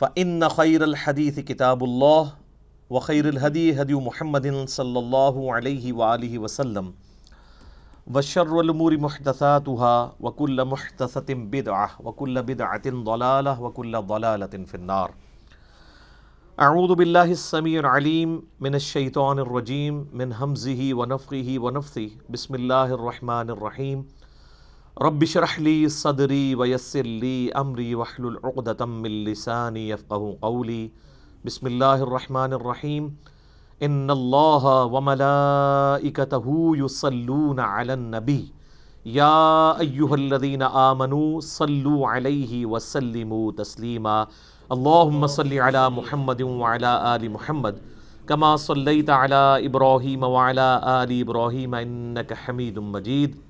فإن خير الحديث كتاب الله وخير الهدي هدي محمد صلى الله عليه وآله وسلم وشر الأمور محدثاتها وكل محدثة بدعة وكل بدعة ضلالة وكل ضلالة في النار. أعوذ بالله السميع العليم من الشيطان الرجيم من همزه ونفخه ونفثه. بسم الله الرحمن الرحيم رب اشرح لي صدري ويسر لي امري واحلل عقدة من لساني يفقهوا قولي. بسم الله الرحمن الرحيم. ان الله وملائكته يصلون على النبي. يا ايها الذين امنوا صلوا عليه وسلموا تسليما. اللهم صل على محمد وعلى ال محمد. كما صليت على ابراهيم وعلى ال ابراهيم انك حميد مجيد.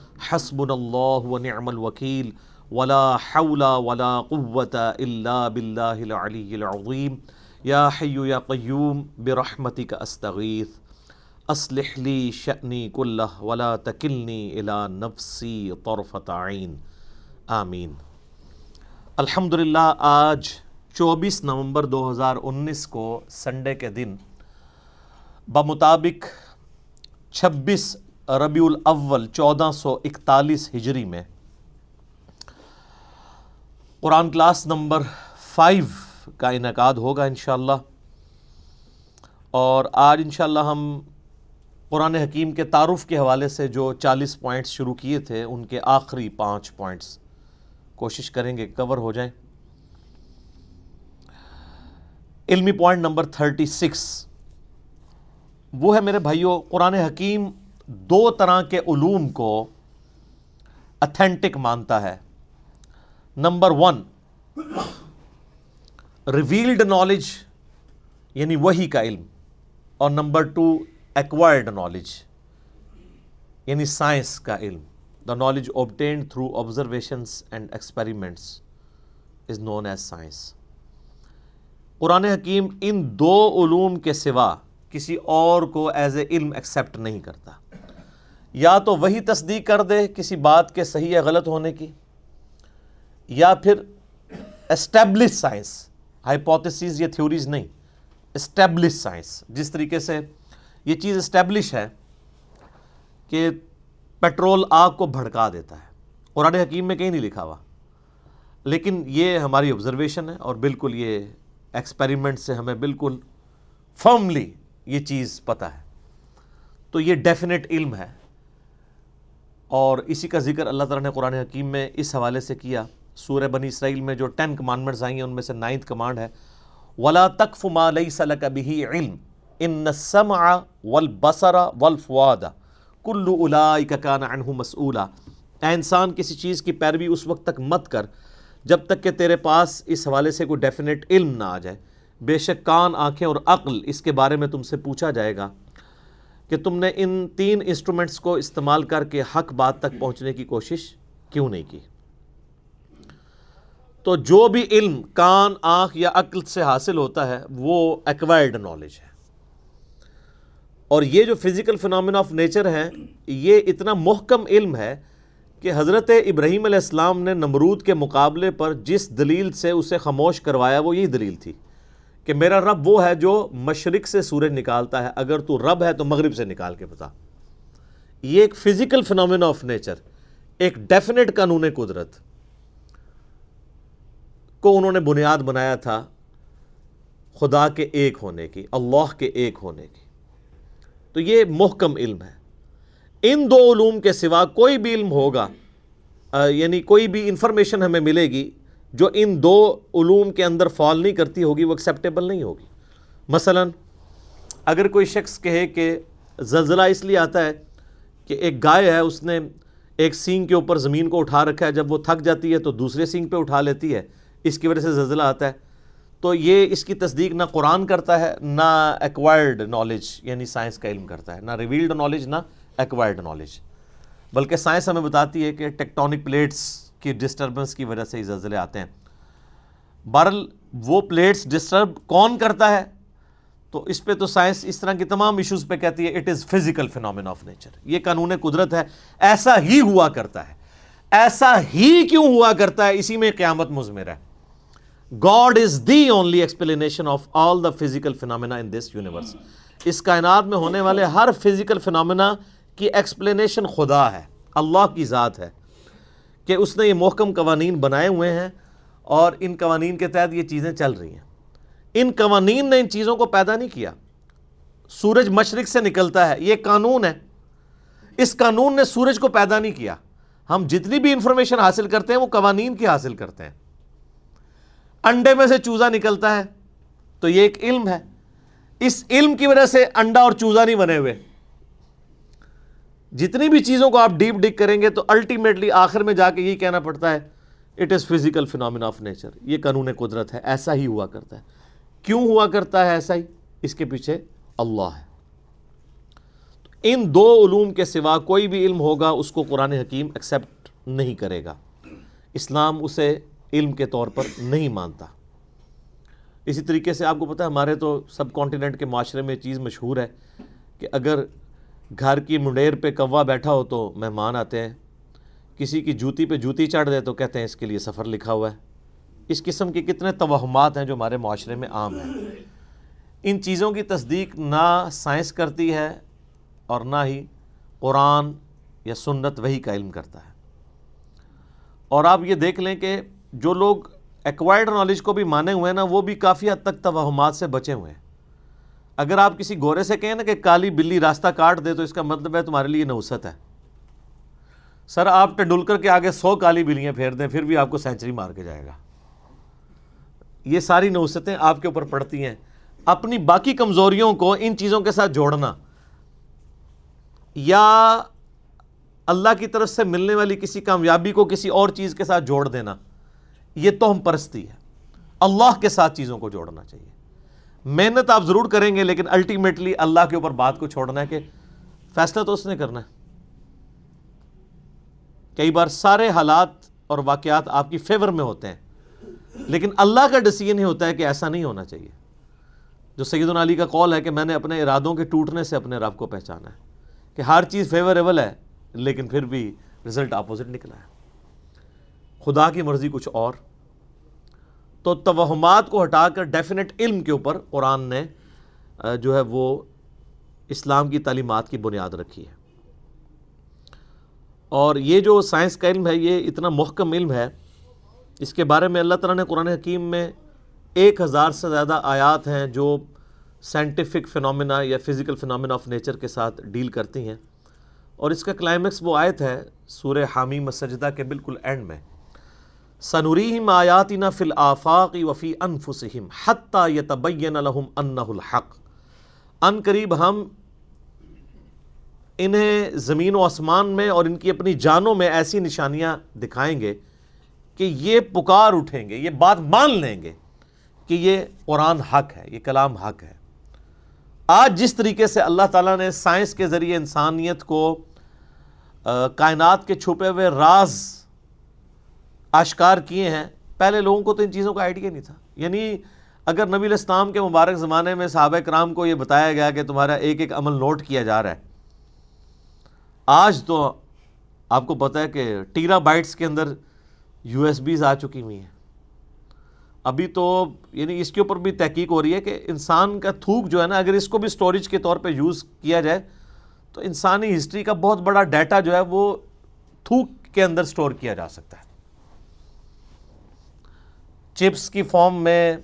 حسبنا اللہ ونعم الوکیل، ولا حول ولا قوة الا باللہ العلی العظیم۔ یا حی یا قیوم، برحمتک استغیث۔ اصلح لی شأنی کلہ ولا تکلنی الى نفسی طرفت عین۔ آمین۔ الحمدللہ، آج چوبیس نومبر دو ہزار انیس کو سنڈے کے دن بمطابق چھبیس ربیع الاول چودہ سو اکتالیس ہجری میں۔ قرآن کلاس نمبر فائیو کا انعقاد ہوگا انشاءاللہ۔ اور آج انشاءاللہ ہم قرآن حکیم کے تعارف کے حوالے سے جو چالیس پوائنٹس شروع کیے تھے، ان کے آخری پانچ پوائنٹس کوشش کریں گے کور ہو جائیں۔ علمی پوائنٹ نمبر تھرٹی سکس۔ وہ ہے میرے بھائیوں قرآن حکیم دو طرح کے علوم کو اتھینٹک مانتا ہے۔ نمبر ون ریویلڈ نالج یعنی وہی کا علم۔ اور نمبر ٹو ایکوائرڈ نالج یعنی سائنس کا علم۔ The knowledge obtained through observations and experiments is known as science Quran حکیم ان دو علوم کے سوا کسی اور کو ایز اے علم ایکسیپٹ نہیں کرتا۔ یا تو وہی تصدیق کر دے کسی بات کے صحیح یا غلط ہونے کی، یا پھر اسٹیبلش سائنس ہائپوتھسیز یا تھیوریز نہیں اسٹیبلش سائنس جس طریقے سے یہ چیز اسٹیبلش ہے کہ پیٹرول آگ کو بھڑکا دیتا ہے۔ قرآن حکیم میں کہیں نہیں لکھا ہوا۔ لیکن یہ ہماری آبزرویشن ہے اور بالکل یہ ایکسپیریمنٹ سے ہمیں بالکل فرملی یہ چیز پتہ ہے۔ تو یہ ڈیفینیٹ علم ہے۔ اور اسی کا ذکر اللہ تعالیٰ نے قرآن حکیم میں اس حوالے سے کیا۔ سورہ بنی اسرائیل میں جو ٹین کمانڈمنٹس آئی ہیں، ان میں سے نائنتھ کمانڈ ہے۔ ولا تقف ما ليس لك به علم ان السمع والبصر والفؤاد كل اولئك كان عنه مسؤولا اے انسان، کسی چیز کی پیروی اس وقت تک مت کر جب تک کہ تیرے پاس اس حوالے سے کوئی ڈیفینیٹ علم نہ آ جائے۔ بے شک کان، آنکھیں اور عقل اس کے بارے میں تم سے پوچھا جائے گا۔ کہ تم نے ان تین انسٹرومنٹس کو استعمال کر کے حق بات تک پہنچنے کی کوشش کیوں نہیں کی؟ تو جو بھی علم، کان، آنکھ یا عقل سے حاصل ہوتا ہے، وہ ایکوائرڈ نالج ہے۔ اور یہ جو فزیکل فنامنا آف نیچر ہیں، یہ اتنا محکم علم ہے کہ حضرت ابراہیم علیہ السلام نے نمرود کے مقابلے پر جس دلیل سے اسے خاموش کروایا، وہ یہی دلیل تھی۔ کہ میرا رب وہ ہے جو مشرق سے سورج نکالتا ہے، اگر تو رب ہے تو مغرب سے نکال کے بتا۔ یہ ایک فزیکل فنومنا آف نیچر ایک ڈیفینیٹ قانون قدرت کو انہوں نے بنیاد بنایا تھا خدا کے ایک ہونے کی، اللہ کے ایک ہونے کی۔ تو یہ محکم علم ہے۔ ان دو علوم کے سوا کوئی بھی علم ہوگا یعنی کوئی بھی انفارمیشن ہمیں ملے گی جو ان دو علوم کے اندر فال نہیں کرتی ہوگی، وہ ایکسیپٹیبل نہیں ہوگی۔ مثلا، اگر کوئی شخص کہے کہ زلزلہ اس لیے آتا ہے کہ ایک گائے ہے، اس نے ایک سینگ کے اوپر زمین کو اٹھا رکھا ہے، جب وہ تھک جاتی ہے تو دوسرے سینگ پہ اٹھا لیتی ہے، اس کی وجہ سے زلزلہ آتا ہے۔ تو یہ اس کی تصدیق نہ قرآن کرتا ہے، نہ ایکوائرڈ نالج یعنی سائنس کا علم کرتا ہے۔ نہ ریویلڈ نالج نہ ایکوائرڈ نالج بلکہ سائنس ہمیں بتاتی ہے کہ ٹیکٹونک پلیٹس کی ڈسٹربنس کی وجہ سے ہی زلزلے آتے ہیں۔ بہرحال وہ پلیٹس ڈسٹرب کون کرتا ہے؟ تو اس پہ تو سائنس اس طرح کی تمام ایشوز پہ کہتی ہے it is physical phenomenon of nature یہ قانون قدرت ہے، ایسا ہی ہوا کرتا ہے۔ ایسا ہی کیوں ہوا کرتا ہے؟ اسی میں قیامت مزمر ہے۔ God is the only explanation of all the physical phenomena in this universe اس کائنات میں ہونے والے ہر فزیکل فینومینا کی ایکسپلینیشن خدا ہے، اللہ کی ذات ہے۔ کہ اس نے یہ محکم قوانین بنائے ہوئے ہیں اور ان قوانین کے تحت یہ چیزیں چل رہی ہیں۔ ان قوانین نے ان چیزوں کو پیدا نہیں کیا۔ سورج مشرق سے نکلتا ہے، یہ قانون ہے۔ اس قانون نے سورج کو پیدا نہیں کیا۔ ہم جتنی بھی انفارمیشن حاصل کرتے ہیں، وہ قوانین کی حاصل کرتے ہیں۔ انڈے میں سے چوزا نکلتا ہے، تو یہ ایک علم ہے۔ اس علم کی وجہ سے انڈا اور چوزا نہیں بنے ہوئے۔ جتنی بھی چیزوں کو آپ ڈیپ ڈک کریں گے تو الٹیمیٹلی آخر میں جا کے یہی کہنا پڑتا ہے it is physical phenomenon of nature یہ قانون قدرت ہے، ایسا ہی ہوا کرتا ہے۔ کیوں ہوا کرتا ہے ایسا ہی؟ اس کے پیچھے اللہ ہے۔ ان دو علوم کے سوا کوئی بھی علم ہوگا، اس کو قرآن حکیم ایکسیپٹ نہیں کرے گا۔ اسلام اسے علم کے طور پر نہیں مانتا۔ اسی طریقے سے آپ کو پتہ ہے، ہمارے تو سب کانٹیننٹ کے معاشرے میں چیز مشہور ہے کہ اگر گھر کی منڈیر پہ کوا بیٹھا ہو تو مہمان آتے ہیں۔ کسی کی جوتی پہ جوتی چڑھ دے تو کہتے ہیں اس کے لیے سفر لکھا ہوا ہے۔ اس قسم کے کتنے توہمات ہیں جو ہمارے معاشرے میں عام ہیں۔ ان چیزوں کی تصدیق نہ سائنس کرتی ہے اور نہ ہی قرآن یا سنت وہی کا علم کرتا ہے۔ اور آپ یہ دیکھ لیں کہ جو لوگ ایکوائرڈ نالج کو بھی مانے ہوئے ہیں نا، وہ بھی کافی حد تک توہمات سے بچے ہوئے ہیں۔ اگر آپ کسی گورے سے کہیں نا کہ کالی بلی راستہ کاٹ دے تو اس کا مطلب ہے تمہارے لیے نوست ہے۔ سر، آپ ٹنڈولکر کے آگے سو کالی بلیاں پھیر دیں، پھر بھی آپ کو سینچری مار کے جائے گا۔ یہ ساری نوستیں آپ کے اوپر پڑتی ہیں۔ اپنی باقی کمزوریوں کو ان چیزوں کے ساتھ جوڑنا۔ یا اللہ کی طرف سے ملنے والی کسی کامیابی کو کسی اور چیز کے ساتھ جوڑ دینا۔ یہ تو ہم پرستی ہے۔ اللہ کے ساتھ چیزوں کو جوڑنا چاہیے۔ محنت آپ ضرور کریں گے، لیکن الٹیمیٹلی اللہ کے اوپر بات کو چھوڑنا ہے کہ فیصلہ تو اس نے کرنا ہے۔ کئی بار سارے حالات اور واقعات آپ کی فیور میں ہوتے ہیں، لیکن اللہ کا ڈسیزن ہی ہوتا ہے کہ ایسا نہیں ہونا چاہیے۔ جو سید علی کا کال ہے کہ میں نے اپنے ارادوں کے ٹوٹنے سے اپنے رب کو پہچانا ہے، کہ ہر چیز فیوریبل ہے، لیکن پھر بھی رزلٹ اپوزٹ نکلا ہے۔ خدا کی مرضی کچھ اور۔ تو توہمات کو ہٹا کر ڈیفینیٹ علم کے اوپر قرآن نے جو ہے وہ اسلام کی تعلیمات کی بنیاد رکھی ہے۔ اور یہ جو سائنس کا علم ہے، یہ اتنا محکم علم ہے، اس کے بارے میں اللہ تعالیٰ نے قرآن حکیم میں ایک ہزار سے زیادہ آیات ہیں جو سائنٹیفک فنومنا یا فزیکل فنومنا آف نیچر کے ساتھ ڈیل کرتی ہیں۔ اور اس کا کلائمیکس وہ آیت ہے سورہ حامی مسجدہ کے بالکل اینڈ میں۔ سنوریم آیاتنا فی الآفاق وفی انفسہم حتی یتبین لہم انہ الحق۔ ان قریب ہم انہیں زمین و آسمان میں اور ان کی اپنی جانوں میں ایسی نشانیاں دکھائیں گے کہ یہ پکار اٹھیں گے، یہ بات مان لیں گے کہ یہ قرآن حق ہے، یہ کلام حق ہے۔ آج جس طریقے سے اللہ تعالیٰ نے سائنس کے ذریعے انسانیت کو کائنات کے چھپے ہوئے راز آشکار کیے ہیں۔ پہلے لوگوں کو تو ان چیزوں کا آئیڈیا نہیں تھا۔ یعنی اگر نبی الاسلام کے مبارک زمانے میں صحابہ کرام کو یہ بتایا گیا کہ تمہارا ایک ایک عمل نوٹ کیا جا رہا ہے، آج تو آپ کو پتہ ہے کہ ٹیرا بائٹس کے اندر یو ایس بیز آ چکی ہوئی ہیں۔ ابھی تو یعنی اس کے اوپر بھی تحقیق ہو رہی ہے کہ انسان کا تھوک جو ہے نا، اگر اس کو بھی سٹوریج کے طور پہ یوز کیا جائے، تو انسانی ہسٹری کا بہت بڑا ڈیٹا جو ہے وہ تھوک کے اندر سٹور کیا جا سکتا ہے۔ چپس کی فارم میں،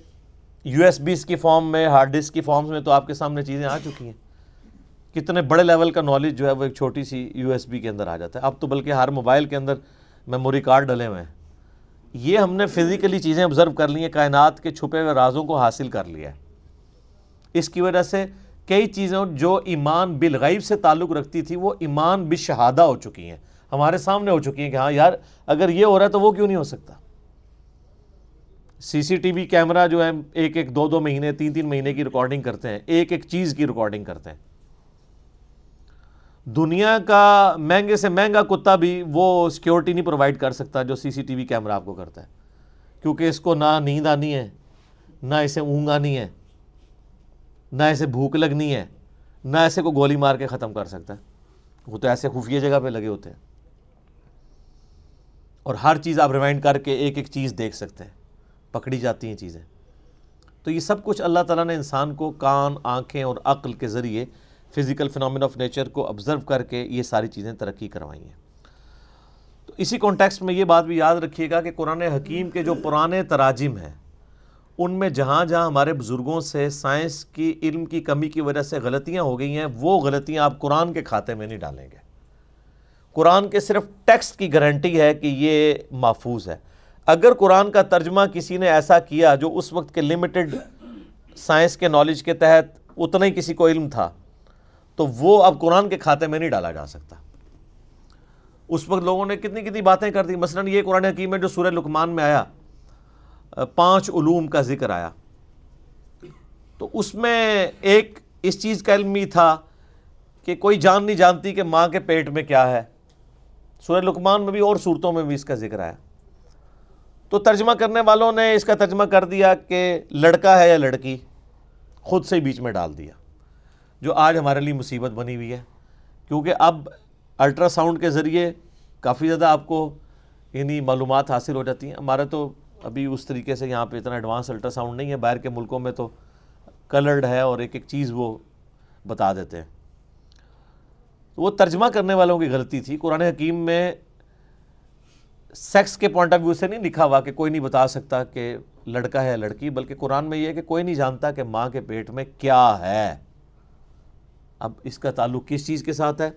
یو ایس بیس کی فارم میں، ہارڈ ڈسک کی فارمز میں تو آپ کے سامنے چیزیں آ چکی ہیں۔ کتنے بڑے لیول کا نالج جو ہے وہ ایک چھوٹی سی یو ایس بی کے اندر آ جاتا ہے۔ اب تو بلکہ ہر موبائل کے اندر میموری کارڈ ڈلے ہوئے ہیں۔ یہ ہم نے فزیکلی چیزیں آبزرو کر لی ہیں، کائنات کے چھپے ہوئے رازوں کو حاصل کر لیا ہے۔ اس کی وجہ سے کئی چیزیں جو ایمان بالغیب سے تعلق رکھتی تھی، وہ ایمان بشہادہ ہو چکی ہیں۔ ہمارے سامنے ہو چکی ہیں کہ ہاں یار، اگر یہ ہو رہا ہے تو وہ کیوں نہیں ہو سکتا؟ سی سی ٹی وی کیمرہ جو ہے ایک ایک دو دو مہینے، تین تین مہینے کی ریکارڈنگ کرتے ہیں۔ ایک ایک چیز کی ریکارڈنگ کرتے ہیں۔ دنیا کا مہنگے سے مہنگا کتا بھی وہ سیکیورٹی نہیں پرووائڈ کر سکتا جو سی سی ٹی وی کیمرہ آپ کو کرتا ہے۔ کیونکہ اس کو نہ نیند آنی ہے، نہ اسے اونگ آنی ہے، نہ اسے بھوک لگنی ہے، نہ ایسے کو گولی مار کے ختم کر سکتا ہے۔ وہ تو ایسے خفیہ جگہ پہ لگے ہوتے ہیں۔ اور ہر چیز آپ ریمائنڈ کر کے ایک ایک چیز دیکھ سکتے ہیں۔ پکڑی جاتی ہیں چیزیں۔ تو یہ سب کچھ اللہ تعالیٰ نے انسان کو کان، آنکھیں اور عقل کے ذریعے فزیکل فنومن آف نیچر کو آبزرو کر کے یہ ساری چیزیں ترقی کروائی ہیں۔ تو اسی کانٹیکسٹ میں یہ بات بھی یاد رکھیے گا کہ قرآن حکیم کے جو پرانے تراجم ہیں، ان میں جہاں جہاں ہمارے بزرگوں سے سائنس کی، علم کی کمی کی وجہ سے غلطیاں ہو گئی ہیں، وہ غلطیاں آپ قرآن کے کھاتے میں نہیں ڈالیں گے۔ قرآن کے صرف ٹیکسٹ کی گارنٹی ہے کہ یہ محفوظ ہے۔ اگر قرآن کا ترجمہ کسی نے ایسا کیا جو اس وقت کے لمیٹڈ سائنس کے نالج کے تحت اتنا ہی کسی کو علم تھا، تو وہ اب قرآن کے کھاتے میں نہیں ڈالا جا سکتا۔ اس وقت لوگوں نے کتنی کتنی باتیں کر دی۔ مثلا یہ قرآن حکیم میں جو سورہ لکمان میں آیا، پانچ علوم کا ذکر آیا۔ تو اس میں ایک اس چیز کا علم ہی تھا کہ کوئی جان نہیں جانتی کہ ماں کے پیٹ میں کیا ہے۔ سورہ لکمان میں بھی اور صورتوں میں بھی اس کا ذکر آیا۔ تو ترجمہ کرنے والوں نے اس کا ترجمہ کر دیا کہ لڑکا ہے یا لڑکی، خود سے بیچ میں ڈال دیا، جو آج ہمارے لیے مصیبت بنی ہوئی ہے۔ کیونکہ اب الٹرا ساؤنڈ کے ذریعے کافی زیادہ آپ کو یعنی معلومات حاصل ہو جاتی ہیں۔ ہمارے تو ابھی اس طریقے سے یہاں پہ اتنا ایڈوانس الٹرا ساؤنڈ نہیں ہے، باہر کے ملکوں میں تو کلرڈ ہے اور ایک ایک چیز وہ بتا دیتے ہیں۔ وہ ترجمہ کرنے والوں کی غلطی تھی۔ قرآن حکیم میں سیکس کے پوائنٹ آف ویو سے نہیں لکھا ہوا کہ کوئی نہیں بتا سکتا کہ لڑکا ہے لڑکی، بلکہ قرآن میں یہ ہے کہ کوئی نہیں جانتا کہ ماں کے پیٹ میں کیا ہے۔ اب اس کا تعلق کس چیز کے ساتھ ہے؟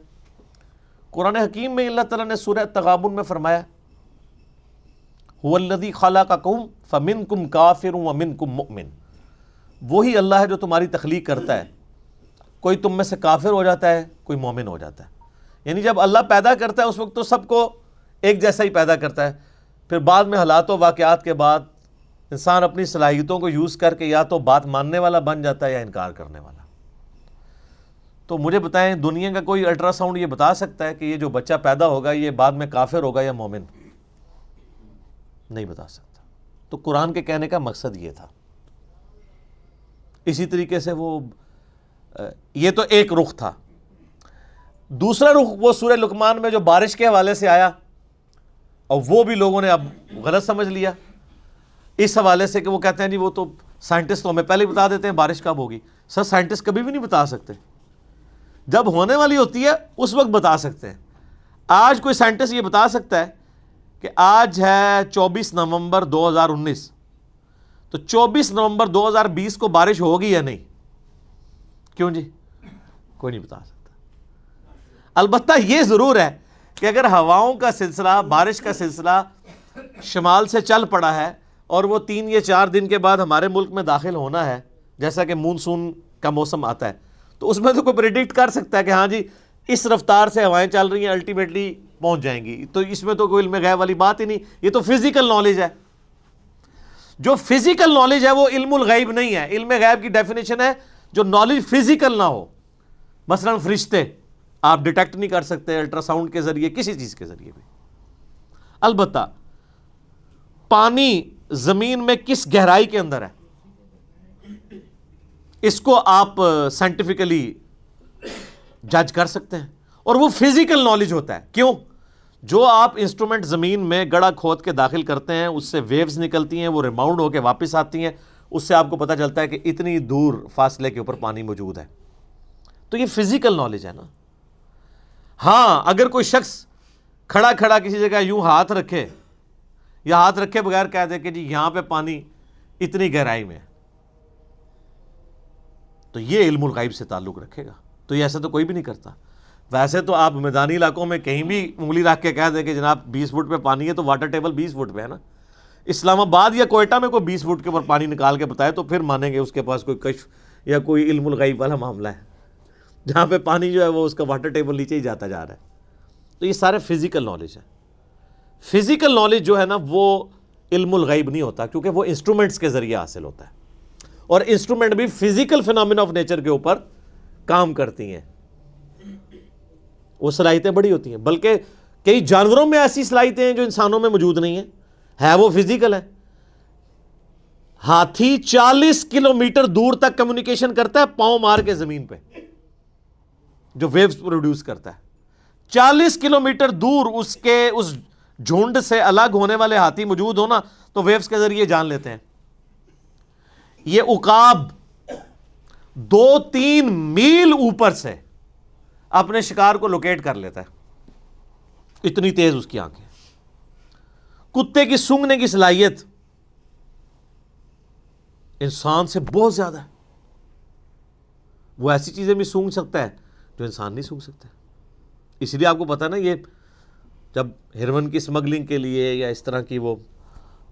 قرآن حکیم میں اللہ تعالیٰ نے سورہ تغابن میں فرمایا الدی خالہ کا کم فمن کم کافر ومن کم مؤمن وہی اللہ ہے جو تمہاری تخلیق کرتا ہے۔ کوئی تم میں سے کافر ہو جاتا ہے، کوئی مومن ہو جاتا ہے۔ یعنی جب اللہ پیدا کرتا ہے اس وقت تو سب کو ایک جیسا ہی پیدا کرتا ہے۔ پھر بعد میں حالات و واقعات کے بعد انسان اپنی صلاحیتوں کو یوز کر کے یا تو بات ماننے والا بن جاتا ہے یا انکار کرنے والا۔ تو مجھے بتائیں، دنیا کا کوئی الٹرا ساؤنڈ یہ بتا سکتا ہے کہ یہ جو بچہ پیدا ہوگا، یہ بعد میں کافر ہوگا یا مومن؟ نہیں بتا سکتا۔ تو قرآن کے کہنے کا مقصد یہ تھا۔ اسی طریقے سے وہ، یہ تو ایک رخ تھا۔ دوسرا رخ وہ سورہ لکمان میں جو بارش کے حوالے سے آیا۔ اور وہ بھی لوگوں نے اب غلط سمجھ لیا۔ اس حوالے سے کہ وہ کہتے ہیں جی وہ تو سائنٹسٹ تو ہمیں پہلے بتا دیتے ہیں، بارش کب ہوگی؟ سر، سائنٹسٹ کبھی بھی نہیں بتا سکتے۔ جب ہونے والی ہوتی ہے، اس وقت بتا سکتے ہیں۔ آج کوئی سائنٹسٹ یہ بتا سکتا ہے کہ آج ہے چوبیس نومبر دو ہزار انیس۔ تو چوبیس نومبر دو ہزار بیس کو بارش ہوگی یا نہیں؟ کیوں جی؟ کوئی نہیں بتا سکتا۔ البتہ یہ ضرور ہے کہ اگر ہواؤں کا سلسلہ، بارش کا سلسلہ شمال سے چل پڑا ہے اور وہ تین یا چار دن کے بعد ہمارے ملک میں داخل ہونا ہے، جیسا کہ مونسون کا موسم آتا ہے، تو اس میں تو کوئی پریڈکٹ کر سکتا ہے کہ ہاں جی اس رفتار سے ہوائیں چل رہی ہیں الٹیمیٹلی پہنچ جائیں گی۔ تو اس میں تو کوئی علم غیب والی بات ہی نہیں، یہ تو فزیکل نالج ہے۔ جو فزیکل نالج ہے، وہ علم الغیب نہیں ہے۔ علم غیب کی ڈیفینیشن ہے جو نالج فزیکل نہ ہو۔ مثلا فرشتے۔ آپ ڈیٹیکٹ نہیں کر سکتے الٹرا ساؤنڈ کے ذریعے، کسی چیز کے ذریعے بھی۔ البتہ، پانی زمین میں کس گہرائی کے اندر ہے؟ اس کو آپ سائنٹیفکلی جج کر سکتے ہیں۔ اور وہ فزیکل نالج ہوتا ہے۔ کیوں؟ جو آپ انسٹرومنٹ زمین میں گڑا کھود کے داخل کرتے ہیں، اس سے ویوز نکلتی ہیں، وہ ریماؤنڈ ہو کے واپس آتی ہیں۔ اس سے آپ کو پتہ چلتا ہے کہ اتنی دور فاصلے کے اوپر پانی موجود ہے۔ تو یہ فزیکل نالج ہے نا۔ ہاں اگر کوئی شخص کھڑا کھڑا کسی جگہ یوں ہاتھ رکھے، یا ہاتھ رکھے بغیر کہہ دے کہ جی یہاں پہ پانی اتنی گہرائی میں تو یہ علم الغیب سے تعلق رکھے گا۔ تو یہ ایسا تو کوئی بھی نہیں کرتا۔ ویسے تو آپ میدانی علاقوں میں کہیں بھی انگلی رکھ کے کہہ دیں کہ جناب بیس فٹ پہ پانی ہے تو واٹر ٹیبل بیس فٹ پہ ہے نا۔ اسلام آباد یا کوئٹہ میں کوئی بیس فٹ کے اوپر پانی نکال کے بتائے تو پھر مانیں گے اس کے پاس کوئی کشف یا کوئی علم الغیب والا معاملہ ہے۔ جہاں پہ پانی جو ہے وہ اس کا واٹر ٹیبل نیچے ہی جاتا جا رہا ہے۔ تو یہ سارے فزیکل نالج ہے فزیکل نالج جو ہے نا وہ علم الغیب نہیں ہوتا کیونکہ وہ انسٹرومنٹس کے ذریعے حاصل ہوتا ہے۔ اور انسٹرومنٹ بھی فزیکل فنامنا آف نیچر کے اوپر کام کرتی ہیں۔ وہ صلاحیتیں بڑی ہوتی ہیں۔ بلکہ کئی جانوروں میں ایسی صلاحیتیں ہیں جو انسانوں میں موجود نہیں ہیں۔ ہے وہ فزیکل ہے۔ ہاتھی چالیس کلو میٹر دور تک کمیونیکیشن کرتا ہے پاؤں مار کے زمین پہ۔ جو ویوز پروڈیوس کرتا ہے۔ چالیس کلو میٹر دور اس کے، اس جھنڈ سے الگ ہونے والے ہاتھی موجود ہونا تو ویوز کے ذریعے جان لیتے ہیں۔ یہ اکاب دو تین میل اوپر سے اپنے شکار کو لوکیٹ کر لیتا ہے۔ اتنی تیز اس کی آنکھیں۔ کتے کی سونگنے کی صلاحیت انسان سے بہت زیادہ ہے۔ وہ ایسی چیزیں بھی سونگ سکتا ہے جو انسان نہیں سونگ سکتا اس لیے آپ کو پتا نا یہ جب ہرون کی اسمگلنگ کے لیے یا اس طرح کی وہ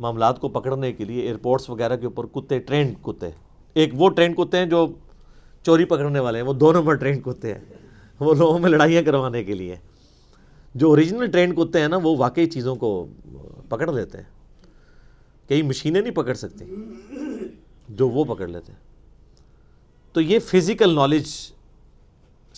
معاملات کو پکڑنے کے لیے ایئرپورٹس وغیرہ کے اوپر کتے ٹرینڈ کتے ایک وہ ٹرینڈ کتے ہیں جو چوری پکڑنے والے ہیں، وہ دو نمبر ٹرینڈ کتے ہیں۔ وہ لوگوں میں لڑائیاں کروانے کے لیے۔ جو اوریجنل ٹرینڈ کتے ہیں نا، وہ واقعی چیزوں کو پکڑ لیتے ہیں۔ کئی مشینیں نہیں پکڑ سکتی، جو وہ پکڑ لیتے ہیں۔ تو یہ فزیکل نالج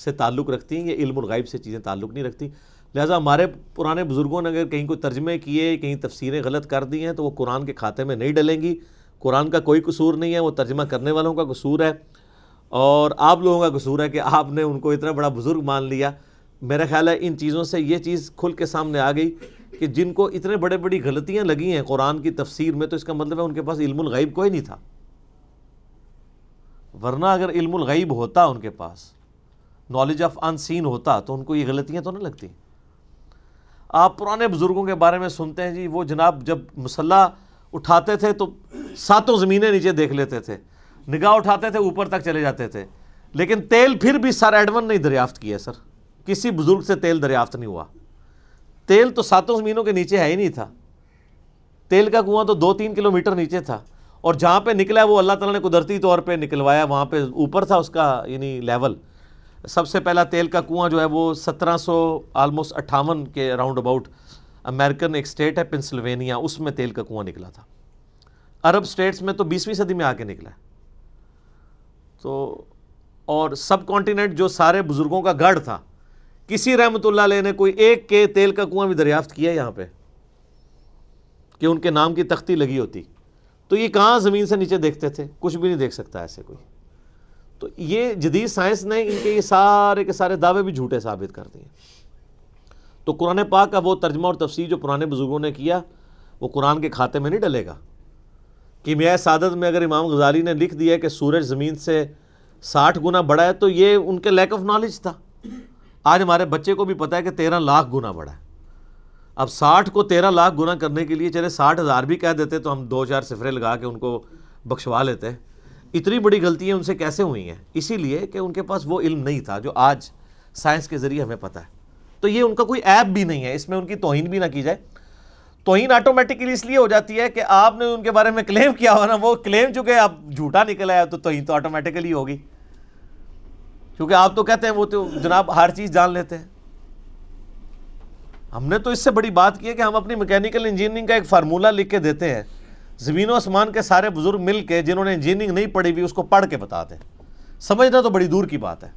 سے تعلق رکھتی ہیں، یہ علم الغائب سے چیزیں تعلق نہیں رکھتی۔ لہٰذا ہمارے پرانے بزرگوں نے اگر کہیں کوئی ترجمے کیے، کہیں تفسیریں غلط کر دی ہیں، تو وہ قرآن کے کھاتے میں نہیں ڈلیں گی۔ قرآن کا کوئی قصور نہیں ہے، وہ ترجمہ کرنے والوں کا قصور ہے۔ اور آپ لوگوں کا قصور ہے کہ آپ نے ان کو اتنا بڑا بزرگ مان لیا۔ میرا خیال ہے ان چیزوں سے یہ چیز کھل کے سامنے آ گئی کہ جن کو اتنے بڑے بڑی غلطیاں لگی ہیں قرآن کی تفسیر میں، تو اس کا مطلب ہے ان کے پاس علم الغیب کوئی نہیں تھا۔ ورنہ اگر علم الغیب ہوتا ان کے پاس نالج آف ان سین ہوتا تو ان کو یہ غلطیاں تو نہیں لگتی۔ آپ پرانے بزرگوں کے بارے میں سنتے ہیں جی وہ جناب جب مسلح اٹھاتے تھے تو ساتوں زمینیں نیچے دیکھ لیتے تھے، نگاہ اٹھاتے تھے، اوپر تک چلے جاتے تھے۔ لیکن تیل پھر بھی سر ایڈون نہیں دریافت کیا سر۔ کسی بزرگ سے تیل دریافت نہیں ہوا۔ تیل تو ساتوں زمینوں کے نیچے ہے ہی نہیں تھا۔ تیل کا کنواں تو دو تین کلو میٹر نیچے تھا۔ اور جہاں پہ نکلا وہ اللہ تعالیٰ نے قدرتی طور پہ نکلوایا، وہاں پہ اوپر تھا اس کا یعنی لیول۔ سب سے پہلا تیل کا کنواں جو ہے وہ سترہ سو آلموسٹ اٹھاون کے راؤنڈ اباؤٹ امریکن ایک اسٹیٹ ہے پنسلوینیا اس میں تیل کا کنواں نکلا تھا۔ عرب اسٹیٹس میں تو بیسویں صدی میں آ کے نکلا ہے۔ تو اور سب کانٹیننٹ جو سارے بزرگوں کا گڑھ تھا، کسی رحمت اللہ علیہ نے کوئی ایک کے تیل کا کنواں بھی دریافت کیا یہاں پہ؟ کہ ان کے نام کی تختی لگی ہوتی۔ تو یہ کہاں زمین سے نیچے دیکھتے تھے؟ کچھ بھی نہیں دیکھ سکتا ایسے کوئی۔ تو یہ جدید سائنس نے ان کے یہ سارے کے سارے دعوے بھی جھوٹے ثابت کر دیے تو قرآن پاک کا وہ ترجمہ اور تفسیر جو پرانے بزرگوں نے کیا، وہ قرآن کے کھاتے میں نہیں ڈلے گا۔ کیمیائے سعادت میں اگر امام غزالی نے لکھ دیا کہ سورج زمین سے ساٹھ گنا بڑا ہے، تو یہ ان کے لیک آف نالج تھا۔ آج ہمارے بچے کو بھی پتا ہے کہ تیرہ لاکھ گنا بڑا ہے۔ اب ساٹھ کو تیرہ لاکھ گنا کرنے کے لیے چلے ساٹھ ہزار بھی کہہ دیتے تو ہم دو چار سفرے لگا کے ان کو بخشوا لیتے۔ اتنی بڑی غلطیاں ان سے کیسے ہوئی ہیں؟ اسی لیے کہ ان کے پاس وہ علم نہیں تھا جو آج سائنس کے ذریعے ہمیں پتہ ہے۔ تو یہ ان کا کوئی ایپ بھی نہیں ہے، اس میں ان کی توہین بھی نہ کی جائے۔ توہین آٹومیٹکلی اس لیے ہو جاتی ہے کہ آپ نے ان کے بارے میں کلیم کیا ہوا نا، وہ کلیم چکے آپ جھوٹا نکلا ہے، تو توہین تو آٹومیٹکلی ہوگی۔ کیونکہ آپ تو کہتے ہیں، وہ تو جناب ہر چیز جان لیتے ہیں۔ ہم نے تو اس سے بڑی بات کی ہے کہ ہم اپنی میکینیکل انجینئرنگ کا ایک فارمولہ لکھ کے دیتے ہیں۔ زمین و آسمان کے سارے بزرگ مل کے جنہوں نے انجینئرنگ نہیں پڑھی ہوئی، اس کو پڑھ کے بتا دیں۔ سمجھنا تو بڑی دور کی بات ہے۔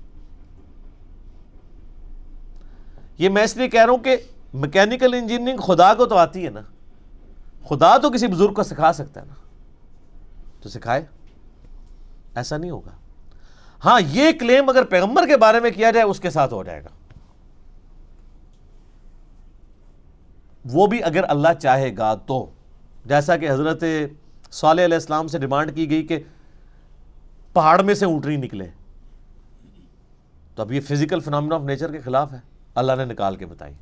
یہ میں اس لیے کہہ رہا ہوں کہ میکینیکل انجینئرنگ خدا کو تو آتی ہے نا۔ خدا تو کسی بزرگ کو سکھا سکتا ہے نا۔ تو سکھائے۔ ایسا نہیں ہوگا۔ ہاں یہ کلیم اگر پیغمبر کے بارے میں کیا جائے، اس کے ساتھ ہو جائے گا۔ وہ بھی اگر اللہ چاہے گا تو۔ جیسا کہ حضرت صالح علیہ السلام سے ڈیمانڈ کی گئی کہ پہاڑ میں سے اونٹنی نکلے۔ تو اب یہ فزیکل فنامنا آف نیچر کے خلاف ہے۔ اللہ نے نکال کے بتائی۔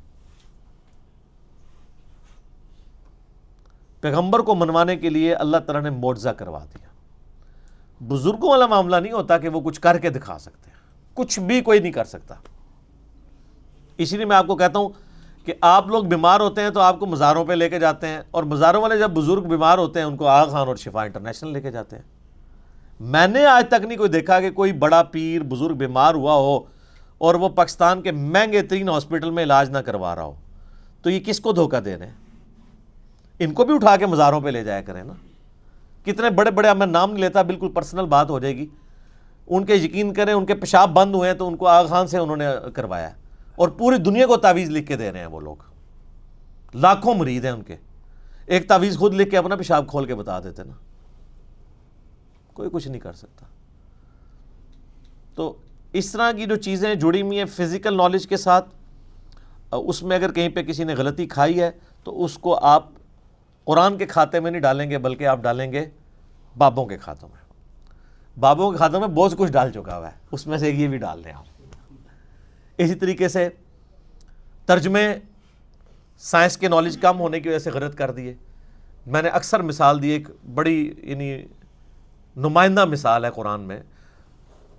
پیغمبر کو منوانے کے لیے اللہ تعالیٰ نے معجزہ کروا دیا۔ بزرگوں والا معاملہ نہیں ہوتا کہ وہ کچھ کر کے دکھا سکتے ہیں۔ کچھ بھی کوئی نہیں کر سکتا۔ اسی لیے میں آپ کو کہتا ہوں کہ آپ لوگ بیمار ہوتے ہیں تو آپ کو مزاروں پہ لے کے جاتے ہیں اور مزاروں والے جب بزرگ بیمار ہوتے ہیں ان کو آغ خان اور شفا انٹرنیشنل لے کے جاتے ہیں۔ میں نے آج تک نہیں کوئی دیکھا کہ کوئی بڑا پیر بزرگ بیمار ہوا ہو اور وہ پاکستان کے مہنگے ترین ہاسپٹل میں علاج نہ کروا رہا ہو۔ تو یہ کس کو دھوکہ دے رہے ہیں؟ ان کو بھی اٹھا کے مزاروں پہ لے جایا کریں نا۔ کتنے بڑے بڑے میں نام نہیں لیتا، بالکل پرسنل بات ہو جائے گی۔ ان کے یقین کریں، ان کے پیشاب بند ہوئے ہیں تو ان کو آغ خان سے انہوں نے کروایا۔ اور پوری دنیا کو تعویذ لکھ کے دے رہے ہیں وہ لوگ۔ لاکھوں مرید ہیں ان کے۔ ایک تعویذ خود لکھ کے اپنا پیشاب کھول کے بتا دیتے نا۔ کوئی کچھ نہیں کر سکتا۔ تو اس طرح کی جو چیزیں جڑی ہوئی ہیں فزیکل نالج کے ساتھ، اس میں اگر کہیں پہ کسی نے غلطی کھائی ہے، تو اس کو آپ قرآن کے کھاتے میں نہیں ڈالیں گے، بلکہ آپ ڈالیں گے بابوں کے کھاتوں میں۔ بابوں کے کھاتوں میں بہت کچھ ڈال چکا ہوا ہے۔ اس میں سے یہ بھی ڈال دیں آپ۔ اسی طریقے سے ترجمے سائنس کے نالج کم ہونے کی وجہ سے غلط کر دیے۔ میں نے اکثر مثال دی، ایک بڑی یعنی نمائندہ مثال ہے قرآن میں،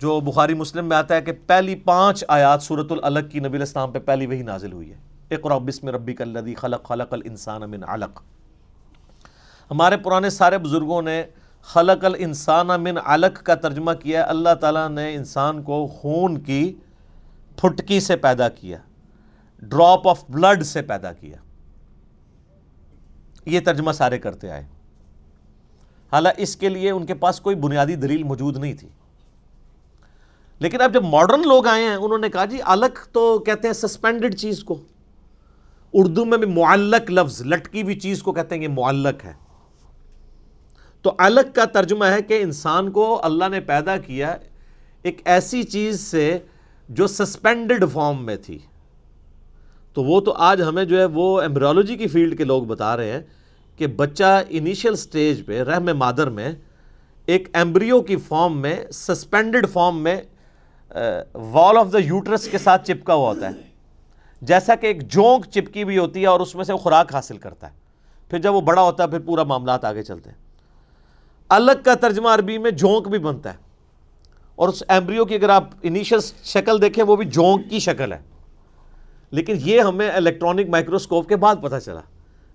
جو بخاری مسلم میں آتا ہے کہ پہلی پانچ آیات صورت العلق کی نبی الاسلام پہ پہلی وہی نازل ہوئی ہے۔ اقرا بسم ربی کلدی خلق خلق الانسان من علق۔ ہمارے پرانے سارے بزرگوں نے خلق الانسان من علق کا ترجمہ کیا۔ ہے اللہ تعالیٰ نے انسان کو خون کی پھٹکی سے پیدا کیا، ڈراپ آف بلڈ سے پیدا کیا۔ یہ ترجمہ سارے کرتے آئے۔ حالانکہ اس کے لیے ان کے پاس کوئی بنیادی دلیل موجود نہیں تھی۔ لیکن اب جب ماڈرن لوگ آئے ہیں، انہوں نے کہا جی الگ تو کہتے ہیں سسپینڈڈ چیز کو۔ اردو میں بھی معلق لفظ، لٹکی ہوئی چیز کو کہتے ہیں کہ معلق ہے۔ تو الگ کا ترجمہ ہے کہ انسان کو اللہ نے پیدا کیا ایک ایسی چیز سے جو سسپینڈڈ فارم میں تھی۔ تو وہ تو آج ہمیں جو ہے وہ ایمبرولوجی کی فیلڈ کے لوگ بتا رہے ہیں کہ بچہ انیشل سٹیج پہ، رحم مادر میں، ایک ایمبریو کی فارم میں سسپینڈڈ فارم میں وال آف دا یوٹرس کے ساتھ چپکا ہوا ہوتا ہے۔ جیسا کہ ایک جونک چپکی ہوئی ہوتی ہے اور اس میں سے وہ خوراک حاصل کرتا ہے۔ پھر جب وہ بڑا ہوتا ہے، پھر پورا معاملات آگے چلتے ہیں۔ الگ کا ترجمہ عربی میں جونک بھی بنتا ہے۔ اور اس ایمبریو کی اگر آپ انیشل شکل دیکھیں، وہ بھی جونک کی شکل ہے۔ لیکن یہ ہمیں الیکٹرانک مائکروسکوپ کے بعد پتہ چلا۔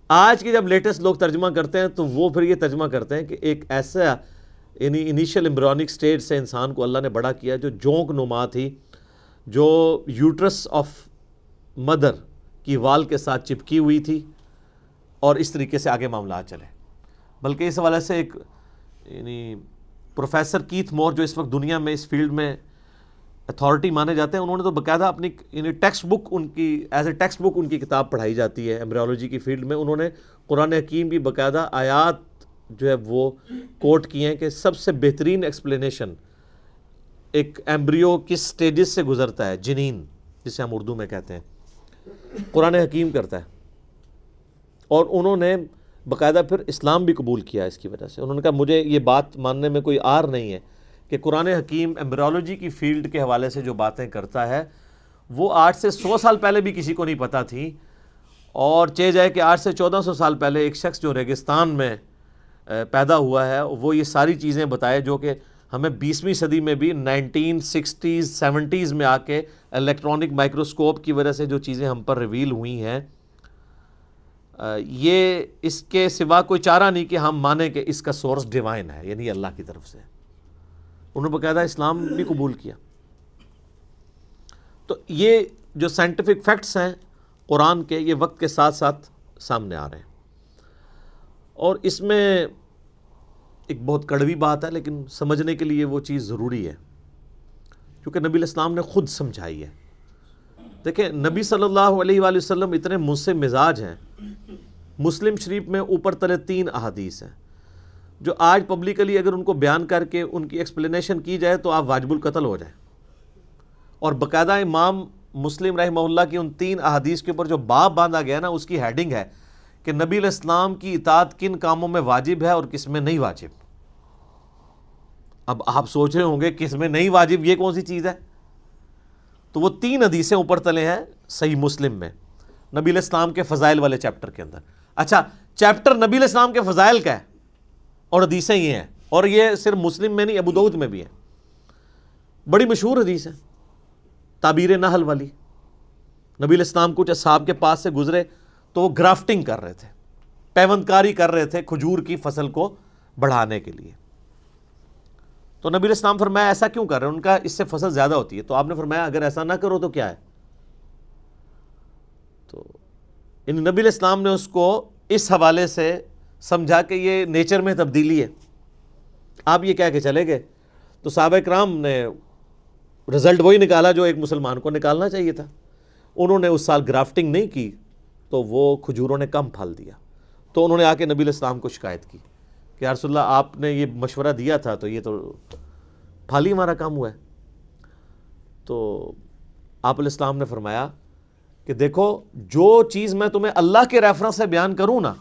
آج کے جب لیٹسٹ لوگ ترجمہ کرتے ہیں، تو وہ پھر یہ ترجمہ کرتے ہیں کہ ایک ایسا یعنی انیشل امبرونک سٹیج سے انسان کو اللہ نے بڑا کیا جو جونک نما تھی، جو یوٹرس آف مدر کی وال کے ساتھ چپکی ہوئی تھی اور اس طریقے سے آگے معاملات چلے۔ بلکہ اس حوالے سے ایک یعنی پروفیسر کیتھ مور جو اس وقت دنیا میں اس فیلڈ میں اتھارٹی مانے جاتے ہیں، انہوں نے تو باقاعدہ اپنی یعنی ٹیکسٹ بک ان کی ایز اے ٹیکسٹ بک ان کی کتاب پڑھائی جاتی ہے ایمبریولوجی کی فیلڈ میں۔ انہوں نے قرآن حکیم بھی باقاعدہ آیات جو ہے وہ کوٹ کیے ہیں کہ سب سے بہترین ایکسپلینیشن ایک ایمبریو کس سٹیجز سے گزرتا ہے؟ جنین، جسے ہم اردو میں کہتے ہیں۔ قرآن حکیم کرتا ہے۔ اور انہوں نے باقاعدہ پھر اسلام بھی قبول کیا اس کی وجہ سے۔ انہوں نے کہا، مجھے یہ بات ماننے میں کوئی آر نہیں ہے کہ قرآن حکیم ایمبریولوجی کی فیلڈ کے حوالے سے جو باتیں کرتا ہے، وہ آٹھ سے سو سال پہلے بھی کسی کو نہیں پتہ تھی۔ اور چہ جائے کہ آٹھ سے چودہ سو سال پہلے ایک شخص جو ریگستان میں پیدا ہوا ہے، وہ یہ ساری چیزیں بتائے جو کہ ہمیں بیسویں صدی میں بھی نائنٹین سکسٹیز، سیونٹیز میں آ کے الیکٹرانک مائکروسکوپ کی وجہ سے جو چیزیں ہم پر ریویل ہوئی ہیں۔ یہ اس کے سوا کوئی چارہ نہیں کہ ہم مانیں کہ اس کا سورس ڈیوائن ہے یعنی اللہ کی طرف سے۔ انہوں نے باقاعدہ اسلام بھی قبول کیا۔ تو یہ جو سائنٹیفک فیکٹس ہیں، قرآن کے، یہ وقت کے ساتھ ساتھ سامنے آ رہے ہیں۔ اور اس میں ایک بہت کڑوی بات ہے، لیکن سمجھنے کے لیے وہ چیز ضروری ہے۔ کیونکہ نبی الاسلام نے خود سمجھائی ہے۔ دیکھیں، نبی صلی اللہ علیہ وآلہ وسلم اتنے مجھ سے مزاج ہیں۔ مسلم شریف میں اوپر تلے تین احادیث ہیں۔ جو آج پبلکلی اگر ان کو بیان کر کے ان کی ایکسپلینیشن کی جائے تو آپ واجب القتل ہو جائیں۔ اور باقاعدہ امام مسلم رحمہ اللہ کی ان تین احادیث کے اوپر جو باب باندھا گیا نا، اس کی ہیڈنگ ہے کہ نبی الاسلام کی اطاعت کن کاموں میں واجب ہے اور کس میں نہیں واجب۔ اب آپ سوچ رہے ہوں گے کس میں نہیں واجب، یہ کون سی چیز ہے؟ تو وہ تین حدیثیں اوپر تلے ہیں صحیح مسلم میں۔ نبی الاسلام کے فضائل والے چیپٹر کے اندر۔ اچھا چیپٹر نبی الاسلام کے فضائل کا ہے اور حدیثیں یہ ہیں، اور یہ صرف مسلم میں نہیں، ابو میں بھی ہے بڑی مشہور حدیث ہے، تعبیر نحل والی۔ نبی الاسلام کچھ اصحاب کے پاس سے گزرے تو وہ گرافٹنگ کر رہے تھے پیوند کاری کر رہے تھے کھجور کی فصل کو بڑھانے کے لیے۔ تو نبی الاسلام فرمایا، ایسا کیوں کر رہے ہیں ان کا اس سے فصل زیادہ ہوتی ہے۔ تو آپ نے فرمایا، اگر ایسا نہ کرو تو کیا ہے؟ تو ان نبی الاسلام نے اس کو اس حوالے سے سمجھا کہ یہ نیچر میں تبدیلی ہے۔ آپ یہ کہہ کے چلے گئے۔ تو صحابہ کرام نے رزلٹ وہی نکالا جو ایک مسلمان کو نکالنا چاہیے تھا۔ انہوں نے اس سال گرافٹنگ نہیں کی، تو وہ کھجوروں نے کم پھل دیا۔ تو انہوں نے آ کے نبی الاسلام کو شکایت کی کہ رسول اللہ، آپ نے یہ مشورہ دیا تھا تو یہ تو پھل ہی ہمارا کام ہوا ہے۔ تو آپ الاسلام نے فرمایا کہ دیکھو، جو چیز میں تمہیں اللہ کے ریفرنس سے بیان کروں نا،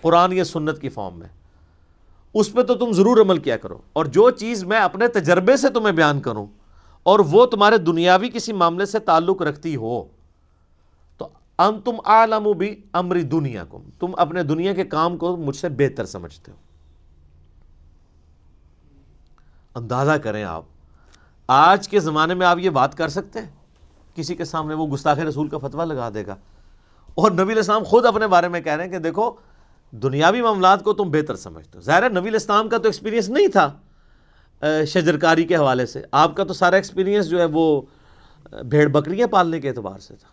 قرآن یا سنت کی فارم میں، اس پہ تو تم ضرور عمل کیا کرو۔ اور جو چیز میں اپنے تجربے سے تمہیں بیان کروں، اور وہ تمہارے دنیاوی کسی معاملے سے تعلق رکھتی ہو، تو ان تم عالم بھی امری دنیا کو تم اپنے دنیا کے کام کو مجھ سے بہتر سمجھتے ہو۔ اندازہ کریں آپ، آج کے زمانے میں آپ یہ بات کر سکتے ہیں؟ کسی کے سامنے وہ گستاخ رسول کا فتویٰ لگا دے گا۔ اور نبی الاسلام خود اپنے بارے میں کہہ رہے ہیں کہ دیکھو، دنیاوی معاملات کو تم بہتر سمجھتے ہو۔ ظاہر نبی الاسلام کا تو ایکسپیرینس نہیں تھا شجرکاری کے حوالے سے۔ آپ کا تو سارا ایکسپیرینس جو ہے وہ بھیڑ بکریاں پالنے کے اعتبار سے تھا۔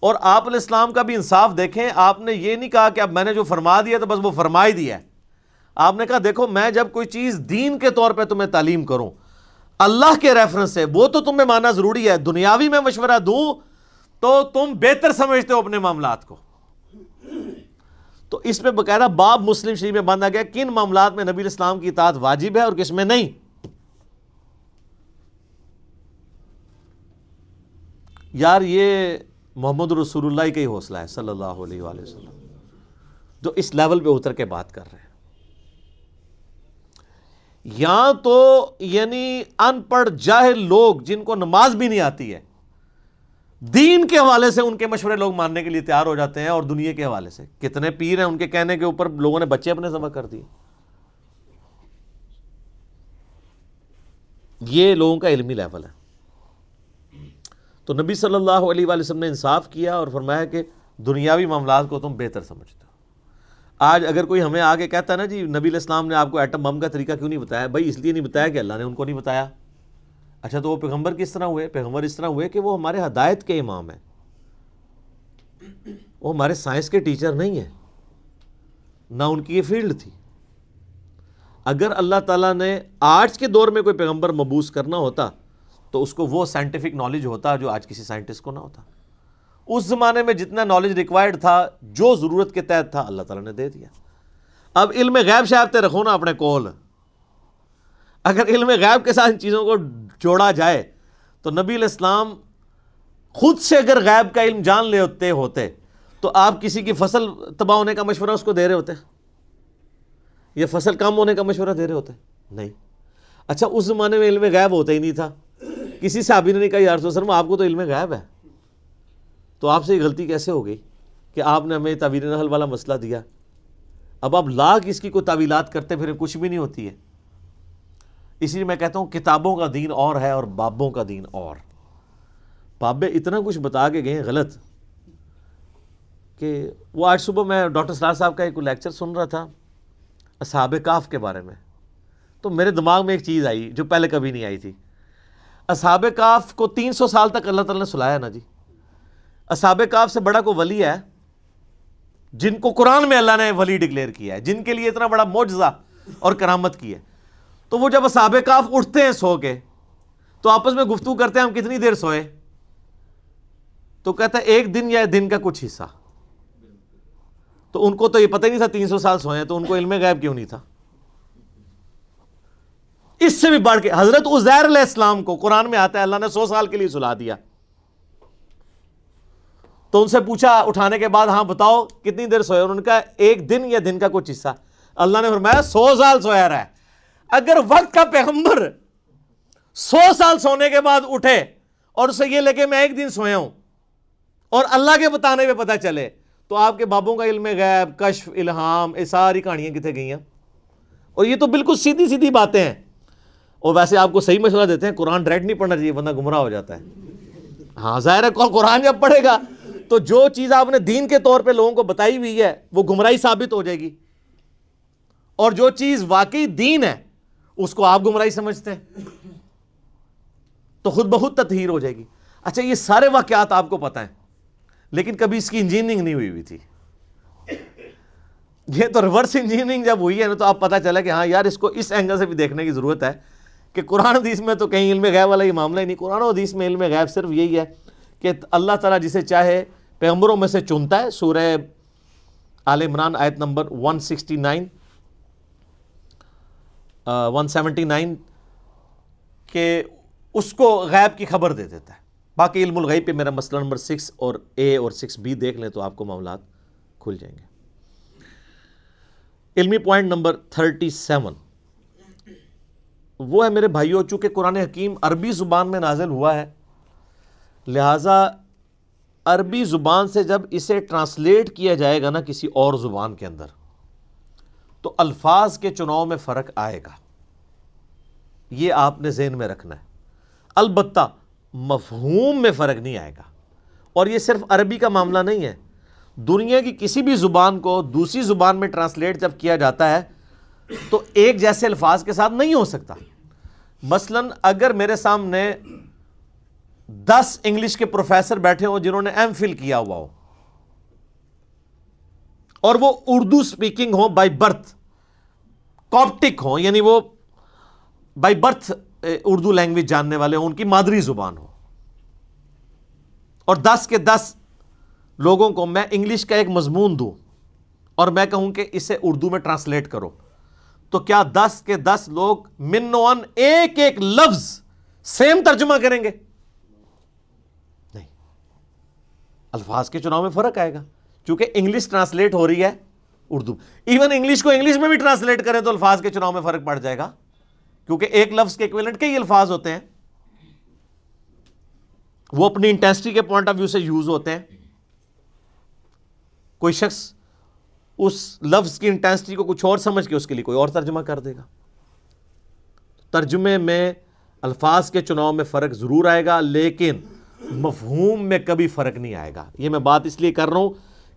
اور آپ الاسلام کا بھی انصاف دیکھیں، آپ نے یہ نہیں کہا کہ اب میں نے جو فرما دیا تو بس وہ فرما ہی دیا ہے۔ آپ نے کہا، دیکھو، میں جب کوئی چیز دین کے طور پہ تمہیں تعلیم کروں اللہ کے ریفرنس سے وہ تو تمہیں ماننا ضروری ہے. دنیاوی میں مشورہ دوں تو تم بہتر سمجھتے ہو اپنے معاملات کو. تو اس پہ باقاعدہ باب مسلم شریف میں باندھا گیا کن معاملات میں نبی اسلام کی اطاعت واجب ہے اور کس میں نہیں. یار یہ محمد رسول اللہ کا ہی حوصلہ ہے. صلی اللہ علیہ وآلہ وسلم. جو اس لیول پہ اتر کے بات کر رہے ہیں. یا تو یعنی ان پڑھ جاہل لوگ جن کو نماز بھی نہیں آتی ہے، دین کے حوالے سے ان کے مشورے لوگ ماننے کے لیے تیار ہو جاتے ہیں اور دنیا کے حوالے سے۔ کتنے پیر ہیں ان کے کہنے کے اوپر، لوگوں نے بچے اپنے ذبح کر دیے۔ یہ لوگوں کا علمی لیول ہے۔ تو نبی صلی اللہ علیہ وآلہ وسلم نے انصاف کیا اور فرمایا کہ دنیاوی معاملات کو تم بہتر سمجھتے آج اگر کوئی ہمیں آگے کہتا ہے نا جی نبی الاسلام نے آپ کو ایٹم بم کا طریقہ کیوں نہیں بتایا؟ بھائی، اس لیے نہیں بتایا کہ اللہ نے ان کو نہیں بتایا۔ اچھا تو وہ پیغمبر کس طرح ہوئے؟ پیغمبر اس طرح ہوئے کہ وہ ہمارے ہدایت کے امام ہیں۔ وہ ہمارے سائنس کے ٹیچر نہیں ہیں۔ نہ ان کی یہ فیلڈ تھی۔ اگر اللہ تعالیٰ نے آج کے دور میں کوئی پیغمبر مبوس کرنا ہوتا، تو اس کو وہ سائنٹیفک نالج ہوتا جو آج کسی سائنٹسٹ کو نہ ہوتا۔ اس زمانے میں جتنا نالج ریکوائرڈ تھا، جو ضرورت کے تحت تھا، اللہ تعالیٰ نے دے دیا۔ اب علم غیب شاہتے رکھو نا اپنے کول۔ اگر علم غیب کے ساتھ ان چیزوں کو جوڑا جائے، تو نبی الاسلام خود سے اگر غیب کا علم جان لے ہوتے ہوتے، تو آپ کسی کی فصل تباہ ہونے کا مشورہ اس کو دے رہے ہوتے۔ یا فصل کم ہونے کا مشورہ دے رہے ہوتے۔ نہیں۔ اچھا اس زمانے میں علم غیب ہوتا ہی نہیں تھا۔ کسی صحابی نے نہیں کہا، یار سر آپ کو تو علم غیب ہے۔ تو آپ سے یہ غلطی کیسے ہو گئی کہ آپ نے ہمیں تعویر نحل والا مسئلہ دیا؟ اب آپ لاکھ اس کی کوئی تعویلات کرتے پھر کچھ بھی نہیں ہوتی ہے۔ اسی لیے میں کہتا ہوں، کتابوں کا دین اور ہے اور بابوں کا دین اور۔ بابے اتنا کچھ بتا کے گئے ہیں غلط۔ کہ وہ آج صبح میں ڈاکٹر سلار صاحب کا ایک لیکچر سن رہا تھا، اصحاب کاف کے بارے میں۔ تو میرے دماغ میں ایک چیز آئی جو پہلے کبھی نہیں آئی تھی۔ اصحاب کاف کو تین سو سال تک اللہ تعالیٰ نے سلایا نا جی؟ اصحاب کاف سے بڑا کوئی ولی ہے؟ جن کو قرآن میں اللہ نے ولی ڈکلیئر کیا ہے، جن کے لیے اتنا بڑا معجزہ اور کرامت کی ہے۔ تو وہ جب اصحاب کاف اٹھتے ہیں سو کے، تو آپس میں گفتگو کرتے ہیں، ہم کتنی دیر سوئے؟ تو کہتا ہے، ایک دن یا دن کا کچھ حصہ۔ تو ان کو تو یہ پتہ ہی نہیں تھا تین سو سال سوئے تو ان کو علم غیب کیوں نہیں تھا؟ اس سے بھی بڑھ کے، حضرت عزیر علیہ السلام کو قرآن میں آتا ہے، اللہ نے سو سال کے لیے سلا دیا۔ تو ان سے پوچھا، اٹھانے کے بعد ہاں بتاؤ، کتنی دیر سوئے انہوں نے کہا، ایک دن یا دن کا کچھ حصہ۔ اللہ نے فرمایا، سو سال سویا رہا ہے اگر وقت کا پیغمبر سو سال سونے کے بعد اٹھے اور اسے یہ لگے، میں ایک دن سویا ہوں اور اللہ کے بتانے پہ پتہ چلے، تو آپ کے بابوں کا علم غیب، کشف، الہام، یہ ساری کہانیاں کتنے گئی ہیں؟ اور یہ تو بالکل سیدھی سیدھی باتیں ہیں۔ اور ویسے آپ کو صحیح مشورہ دیتے ہیں، قرآن ڈائریکٹ نہیں پڑھنا چاہیے بندہ گمراہ ہو جاتا ہے۔ ہاں ظاہر ہے، قرآن جب پڑھے گا تو جو چیز آپ نے دین کے طور پہ لوگوں کو بتائی ہوئی ہے، وہ گمراہی ثابت ہو جائے گی۔ اور جو چیز واقعی دین ہے، اس کو آپ گمراہی سمجھتے ہیں۔ تو خود بہت تطہیر ہو جائے گی۔ اچھا یہ سارے واقعات آپ کو پتہ ہیں، لیکن کبھی اس کی انجینئرنگ نہیں ہوئی ہوئی تھی۔ یہ تو ریورس انجینئرنگ جب ہوئی ہے نا، تو آپ پتہ چلا کہ ہاں یار، اس کو اس اینگل سے بھی دیکھنے کی ضرورت ہے کہ قرآن حدیث میں تو کہیں علم غیب والا یہ معاملہ ہی نہیں۔ قرآن حدیث میں علم غیب صرف یہی ہے کہ اللہ تعالیٰ جسے چاہے پیغمبروں میں سے چنتا ہے، سورہ آل عمران آیت نمبر 169 179 کہ اس کو غیب کی خبر دے دیتا ہے۔ باقی علم الغیب پہ میرا مسئلہ نمبر سکس اور اے اور سکس بی دیکھ لیں تو آپ کو معاملات کھل جائیں گے۔ علمی پوائنٹ نمبر تھرٹی سیون وہ ہے میرے بھائیو چونکہ قرآن حکیم عربی زبان میں نازل ہوا ہے لہٰذا عربی زبان سے جب اسے ٹرانسلیٹ کیا جائے گا نا کسی اور زبان کے اندر، تو الفاظ کے چناؤ میں فرق آئے گا۔ یہ آپ نے ذہن میں رکھنا ہے۔ البتہ مفہوم میں فرق نہیں آئے گا۔ اور یہ صرف عربی کا معاملہ نہیں ہے۔ دنیا کی کسی بھی زبان کو دوسری زبان میں ٹرانسلیٹ جب کیا جاتا ہے، تو ایک جیسے الفاظ کے ساتھ نہیں ہو سکتا۔ مثلا اگر میرے سامنے دس انگلش کے پروفیسر بیٹھے ہوں جنہوں نے ایم فل کیا ہوا ہو۔ اور وہ اردو سپیکنگ ہو بائی برتھ، کاپٹک ہوں یعنی وہ بائی برتھ اردو لینگویج جاننے والے ہوں، ان کی مادری زبان ہو اور دس کے دس لوگوں کو میں انگلش کا ایک مضمون دوں اور میں کہوں کہ اسے اردو میں ٹرانسلیٹ کرو۔ تو کیا دس کے دس لوگ من ون ایک ایک لفظ سیم ترجمہ کریں گے نہیں الفاظ کے چناؤ میں فرق آئے گا۔ چونکہ انگلش ٹرانسلیٹ ہو رہی ہے اردو۔ ایون انگلش کو انگلش میں بھی ٹرانسلیٹ کریں تو الفاظ کے چناؤ میں فرق پڑ جائے گا۔ کیونکہ ایک لفظ کے ایکویلنٹ کئی الفاظ ہوتے ہیں۔ وہ اپنی انٹینسٹی کے پوائنٹ آف ویو سے یوز ہوتے ہیں۔ کوئی شخص اس لفظ کی انٹینسٹی کو کچھ اور سمجھ کے اس کے لیے کوئی اور ترجمہ کر دے گا۔ ترجمے میں الفاظ کے چناؤ میں فرق ضرور آئے گا، لیکن مفہوم میں کبھی فرق نہیں آئے گا۔ یہ میں بات اس لیے کر رہا ہوں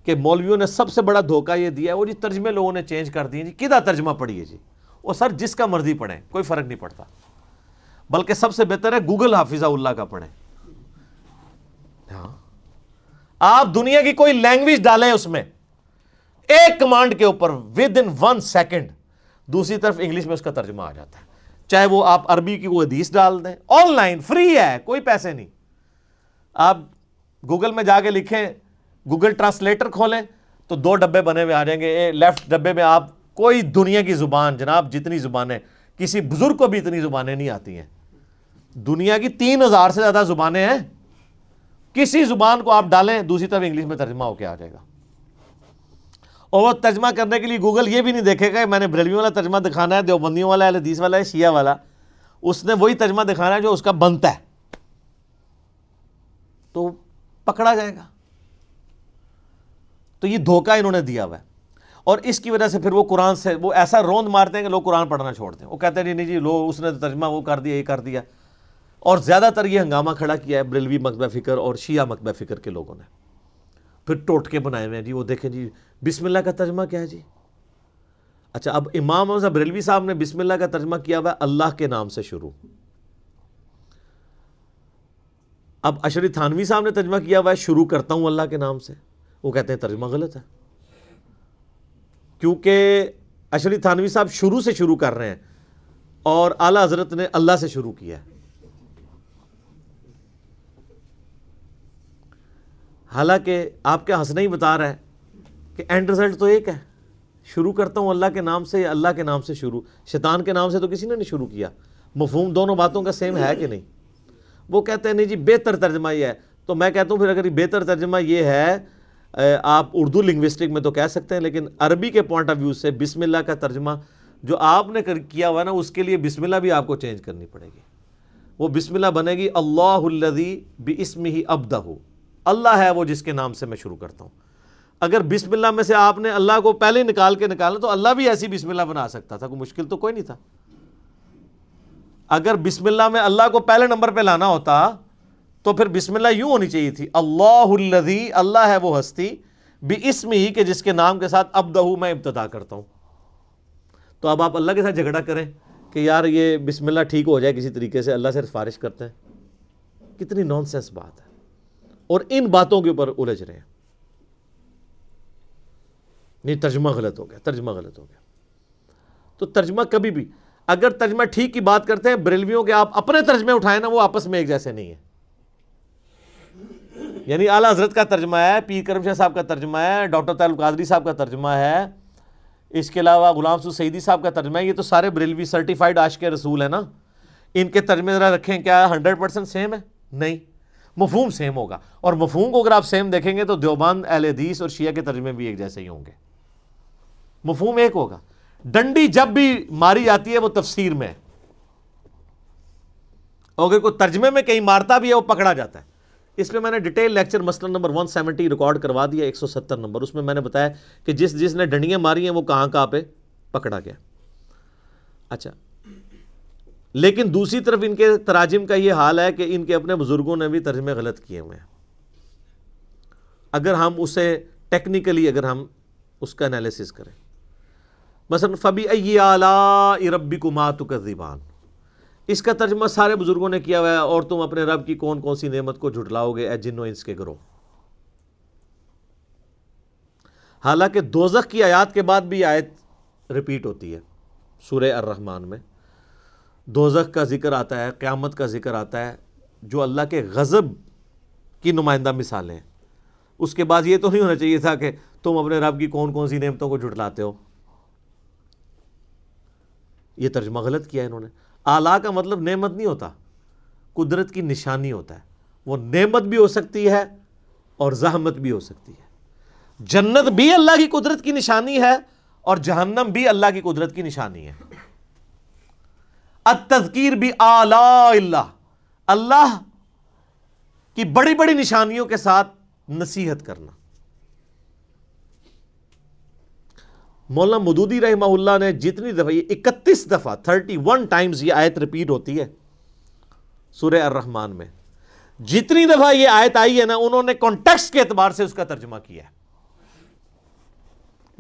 کہ مولویوں نے سب سے بڑا دھوکہ یہ دیا ہے، وہ جی ترجمے لوگوں نے چینج کر دیے جی کدا ترجمہ پڑھیے جی؟ وہ سر جس کا مرضی پڑھیں، کوئی فرق نہیں پڑتا۔ بلکہ سب سے بہتر ہے، گوگل حافظہ اللہ کا پڑھیں۔ ہاں۔ آپ دنیا کی کوئی لینگویج ڈالیں اس میں۔ ایک کمانڈ کے اوپر ود ان ون سیکنڈ دوسری طرف انگلش میں اس کا ترجمہ آ جاتا ہے۔ چاہے وہ آپ عربی کی کوئی حدیث ڈال دیں۔ آن لائن فری ہے، کوئی پیسے نہیں۔ آپ گوگل میں جا کے لکھیں، گوگل ٹرانسلیٹر کھولیں، تو دو ڈبے بنے ہوئے آ جائیں گے۔ لیفٹ ڈبے میں آپ کوئی دنیا کی زبان، جناب جتنی زبانیں، کسی بزرگ کو بھی اتنی زبانیں نہیں آتی ہیں۔ دنیا کی تین ہزار سے زیادہ زبانیں ہیں۔ کسی زبان کو آپ ڈالیں، دوسری طرف انگلش میں ترجمہ ہو کے آ جائے گا۔ اور وہ ترجمہ کرنے کے لیے گوگل یہ بھی نہیں دیکھے گا میں نے بریلوی والا ترجمہ دکھانا ہے، دیوبندیوں والا ہے حدیث والا ہے، شیعہ والا۔ اس نے وہی ترجمہ دکھانا ہے جو اس کا بنتا ہے۔ تو پکڑا جائے گا۔ تو یہ دھوکہ انہوں نے دیا ہوا ہے۔ اور اس کی وجہ سے پھر وہ قرآن سے وہ ایسا روند مارتے ہیں کہ لوگ قرآن پڑھنا چھوڑ دیں۔ وہ کہتے ہیں، نہیں جی لو اس نے ترجمہ وہ کر دیا، یہ کر دیا۔ اور زیادہ تر یہ ہنگامہ کھڑا کیا ہے بریلوی مکبہ فکر اور شیعہ مکبہ فکر کے لوگوں نے۔ پھر ٹوٹ کے بنائے ہوئے ہیں۔ جی وہ دیکھیں جی بسم اللہ کا ترجمہ کیا ہے جی؟ اچھا اب امام بریلوی صاحب نے بسم اللہ کا ترجمہ کیا ہوا ہے اللہ کے نام سے شروع۔ اب اشری تھانوی صاحب نے ترجمہ کیا ہوا ہے، شروع کرتا ہوں اللہ کے نام سے۔ وہ کہتے ہیں ترجمہ غلط ہے۔ کیونکہ اشری تھانوی صاحب شروع سے شروع کر رہے ہیں اور اعلی حضرت نے اللہ سے شروع کیا ہے۔ حالانکہ آپ کا ہنسنا ہی بتا رہا ہے کہ اینڈ رزلٹ تو ایک ہے۔ شروع کرتا ہوں اللہ کے نام سے یا اللہ کے نام سے شروع۔ شیطان کے نام سے تو کسی نے نہیں شروع کیا۔ مفہوم دونوں باتوں کا سیم ہے کہ نہیں؟ وہ کہتے ہیں، نہیں جی بہتر ترجمہ یہ ہے۔ تو میں کہتا ہوں پھر اگر یہ بہتر ترجمہ یہ ہے آپ اردو لنگوسٹک میں تو کہہ سکتے ہیں، لیکن عربی کے پوائنٹ آف ویو سے بسم اللہ کا ترجمہ جو آپ نے کیا ہوا نا، اس کے لیے بسم اللہ بھی آپ کو چینج کرنی پڑے گی۔ وہ بسم اللہ بنے گی، اللہ الدی بھی اسم ہی ابدہ اللہ ہے وہ جس کے نام سے میں شروع کرتا ہوں۔ اگر بسم اللہ میں سے آپ نے اللہ کو پہلے نکال کے نکالا تو اللہ بھی ایسی بسم اللہ بنا سکتا تھا، کوئی مشکل تو کوئی نہیں تھا۔ اگر بسم اللہ میں اللہ کو پہلے نمبر پہ لانا ہوتا تو پھر بسم اللہ یوں ہونی چاہیے تھی، اللہ الذی، اللہ ہے وہ ہستی بھی اسم ہی کہ جس کے نام کے ساتھ اب میں ابتدا کرتا ہوں۔ تو اب آپ اللہ کے ساتھ جھگڑا کریں کہ یار یہ بسم اللہ ٹھیک ہو جائے کسی طریقے سے، اللہ سے سفارش کرتے ہیں۔ کتنی نان سینس بات ہے۔ اور ان باتوں کے اوپر الجھ رہے ہیں۔ نہیں، ترجمہ غلط ہو گیا، ترجمہ غلط ہو گیا۔ تو ترجمہ کبھی بھی اگر ترجمہ ٹھیک کی بات کرتے ہیں، بریلویوں کے آپ اپنے ترجمے اٹھائیں نا، وہ آپس میں ایک جیسے نہیں ہے یعنی اعلیٰ حضرت کا ترجمہ ہے، پیر کرم شاہ صاحب کا ترجمہ ہے، ڈاکٹر تعلق قادری صاحب کا ترجمہ ہے۔ اس کے علاوہ غلام سو سعیدی صاحب کا ترجمہ ہے، یہ تو سارے بریلوی سرٹیفائڈ آش کے رسول ہیں نا۔ ان کے ترجمے ذرا رکھیں، کیا ہنڈریڈ پرسینٹ سیم ہے؟ نہیں۔ مفہوم سیم ہوگا۔ اور مفہوم کو اگر آپ سیم دیکھیں گے تو دیوبند، اہل حدیث اور شیعہ کے ترجمے بھی ایک جیسے ہی ہوں گے۔ مفہوم ایک ہوگا۔ ڈنڈی جب بھی ماری جاتی ہے وہ تفسیر میں اگر کوئی ترجمے میں کہیں مارتا بھی ہے، وہ پکڑا جاتا ہے۔ اس میں میں نے ڈیٹیل لیکچر مسئلہ نمبر 170 ریکارڈ کروا دیا 170 نمبر۔ اس میں میں نے بتایا کہ جس جس نے ڈنڈیاں ماری ہیں، وہ کہاں کہاں پہ پکڑا گیا۔ اچھا۔ لیکن دوسری طرف ان کے تراجم کا یہ حال ہے کہ ان کے اپنے بزرگوں نے بھی ترجمے غلط کیے ہوئے ہیں۔ اگر ہم اسے ٹیکنیکلی اگر ہم اس کا انالیسس کریں۔ مثلا فبی ائی ربی کو مات اس کا ترجمہ سارے بزرگوں نے کیا ہوا ہے اور تم اپنے رب کی کون کون سی نعمت کو جھٹلاؤ گے؟ اے جنو انس کے گروہ۔ حالانکہ دوزخ کی آیات کے بعد بھی آیت ریپیٹ ہوتی ہے سورہ الرحمن میں۔ دوزخ کا ذکر آتا ہے، قیامت کا ذکر آتا ہے، جو اللہ کے غضب کی نمائندہ مثالیں ہیں۔ اس کے بعد یہ تو نہیں ہونا چاہیے تھا کہ تم اپنے رب کی کون کون سی نعمتوں کو جھٹلاتے ہو۔ یہ ترجمہ غلط کیا انہوں نے۔ آلہ کا مطلب نعمت نہیں ہوتا، قدرت کی نشانی ہوتا ہے۔ وہ نعمت بھی ہو سکتی ہے اور زحمت بھی ہو سکتی ہے۔ جنت بھی اللہ کی قدرت کی نشانی ہے اور جہنم بھی اللہ کی قدرت کی نشانی ہے۔ التذکیر بھی اللہ۔ اللہ کی بڑی بڑی نشانیوں کے ساتھ نصیحت کرنا۔ مولانا مدودی رحمہ اللہ نے جتنی دفعہ یہ اکتیس دفعہ تھرٹی ون ٹائمز یہ آیت ریپیٹ ہوتی ہے سورہ الرحمن میں۔ جتنی دفعہ یہ آیت آئی ہے نا، انہوں نے کانٹیکس کے اعتبار سے اس کا ترجمہ کیا ہے۔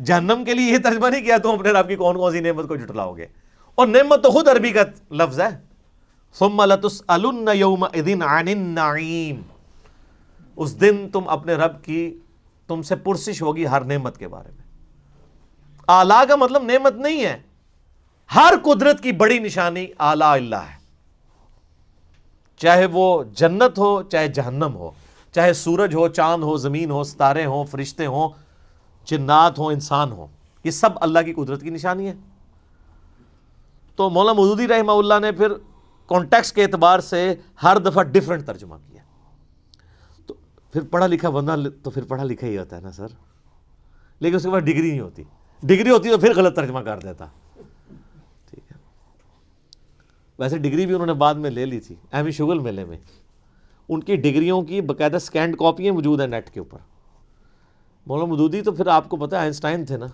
جہنم کے لیے یہ ترجمہ نہیں کیا تم اپنے رب کی کون کون سی نعمت کو جٹلاؤ گے۔ اور نعمت تو خود عربی کا لفظ ہے۔ ثم لتسألن يومئذ عن النعیم اس دن تم اپنے رب کی، تم سے پرسش ہوگی ہر نعمت کے بارے میں۔ آلہ کا مطلب نعمت نہیں ہے۔ ہر قدرت کی بڑی نشانی آلہ اللہ ہے۔ چاہے وہ جنت ہو، چاہے جہنم ہو، چاہے سورج ہو، چاند ہو، زمین ہو، ستارے ہوں، فرشتے ہوں، جنات ہوں، انسان ہوں۔ یہ سب اللہ کی قدرت کی نشانی ہے۔ تو مولانا مودودی رحمہ اللہ نے پھر کانٹیکس کے اعتبار سے ہر دفعہ ڈفرنٹ ترجمہ کیا۔ تو پھر پڑھا لکھا بندہ تو پھر پڑھا لکھا ہی ہوتا ہے نا سر۔ لیکن اس کے بعد ڈگری نہیں ہوتی۔ ڈگری ہوتی تو پھر غلط ترجمہ کر دیتا۔ ٹھیک ہے۔ ویسے ڈگری بھی انہوں نے بعد میں لے لی تھی، ایم شگل میلے میں۔ ان کی ڈگریوں کی باقاعدہ سکینڈ کاپیاں موجود ہیں نیٹ کے اوپر۔ مولانا مدودی تو پھر آپ کو پتا آئنسٹائن تھے نا۔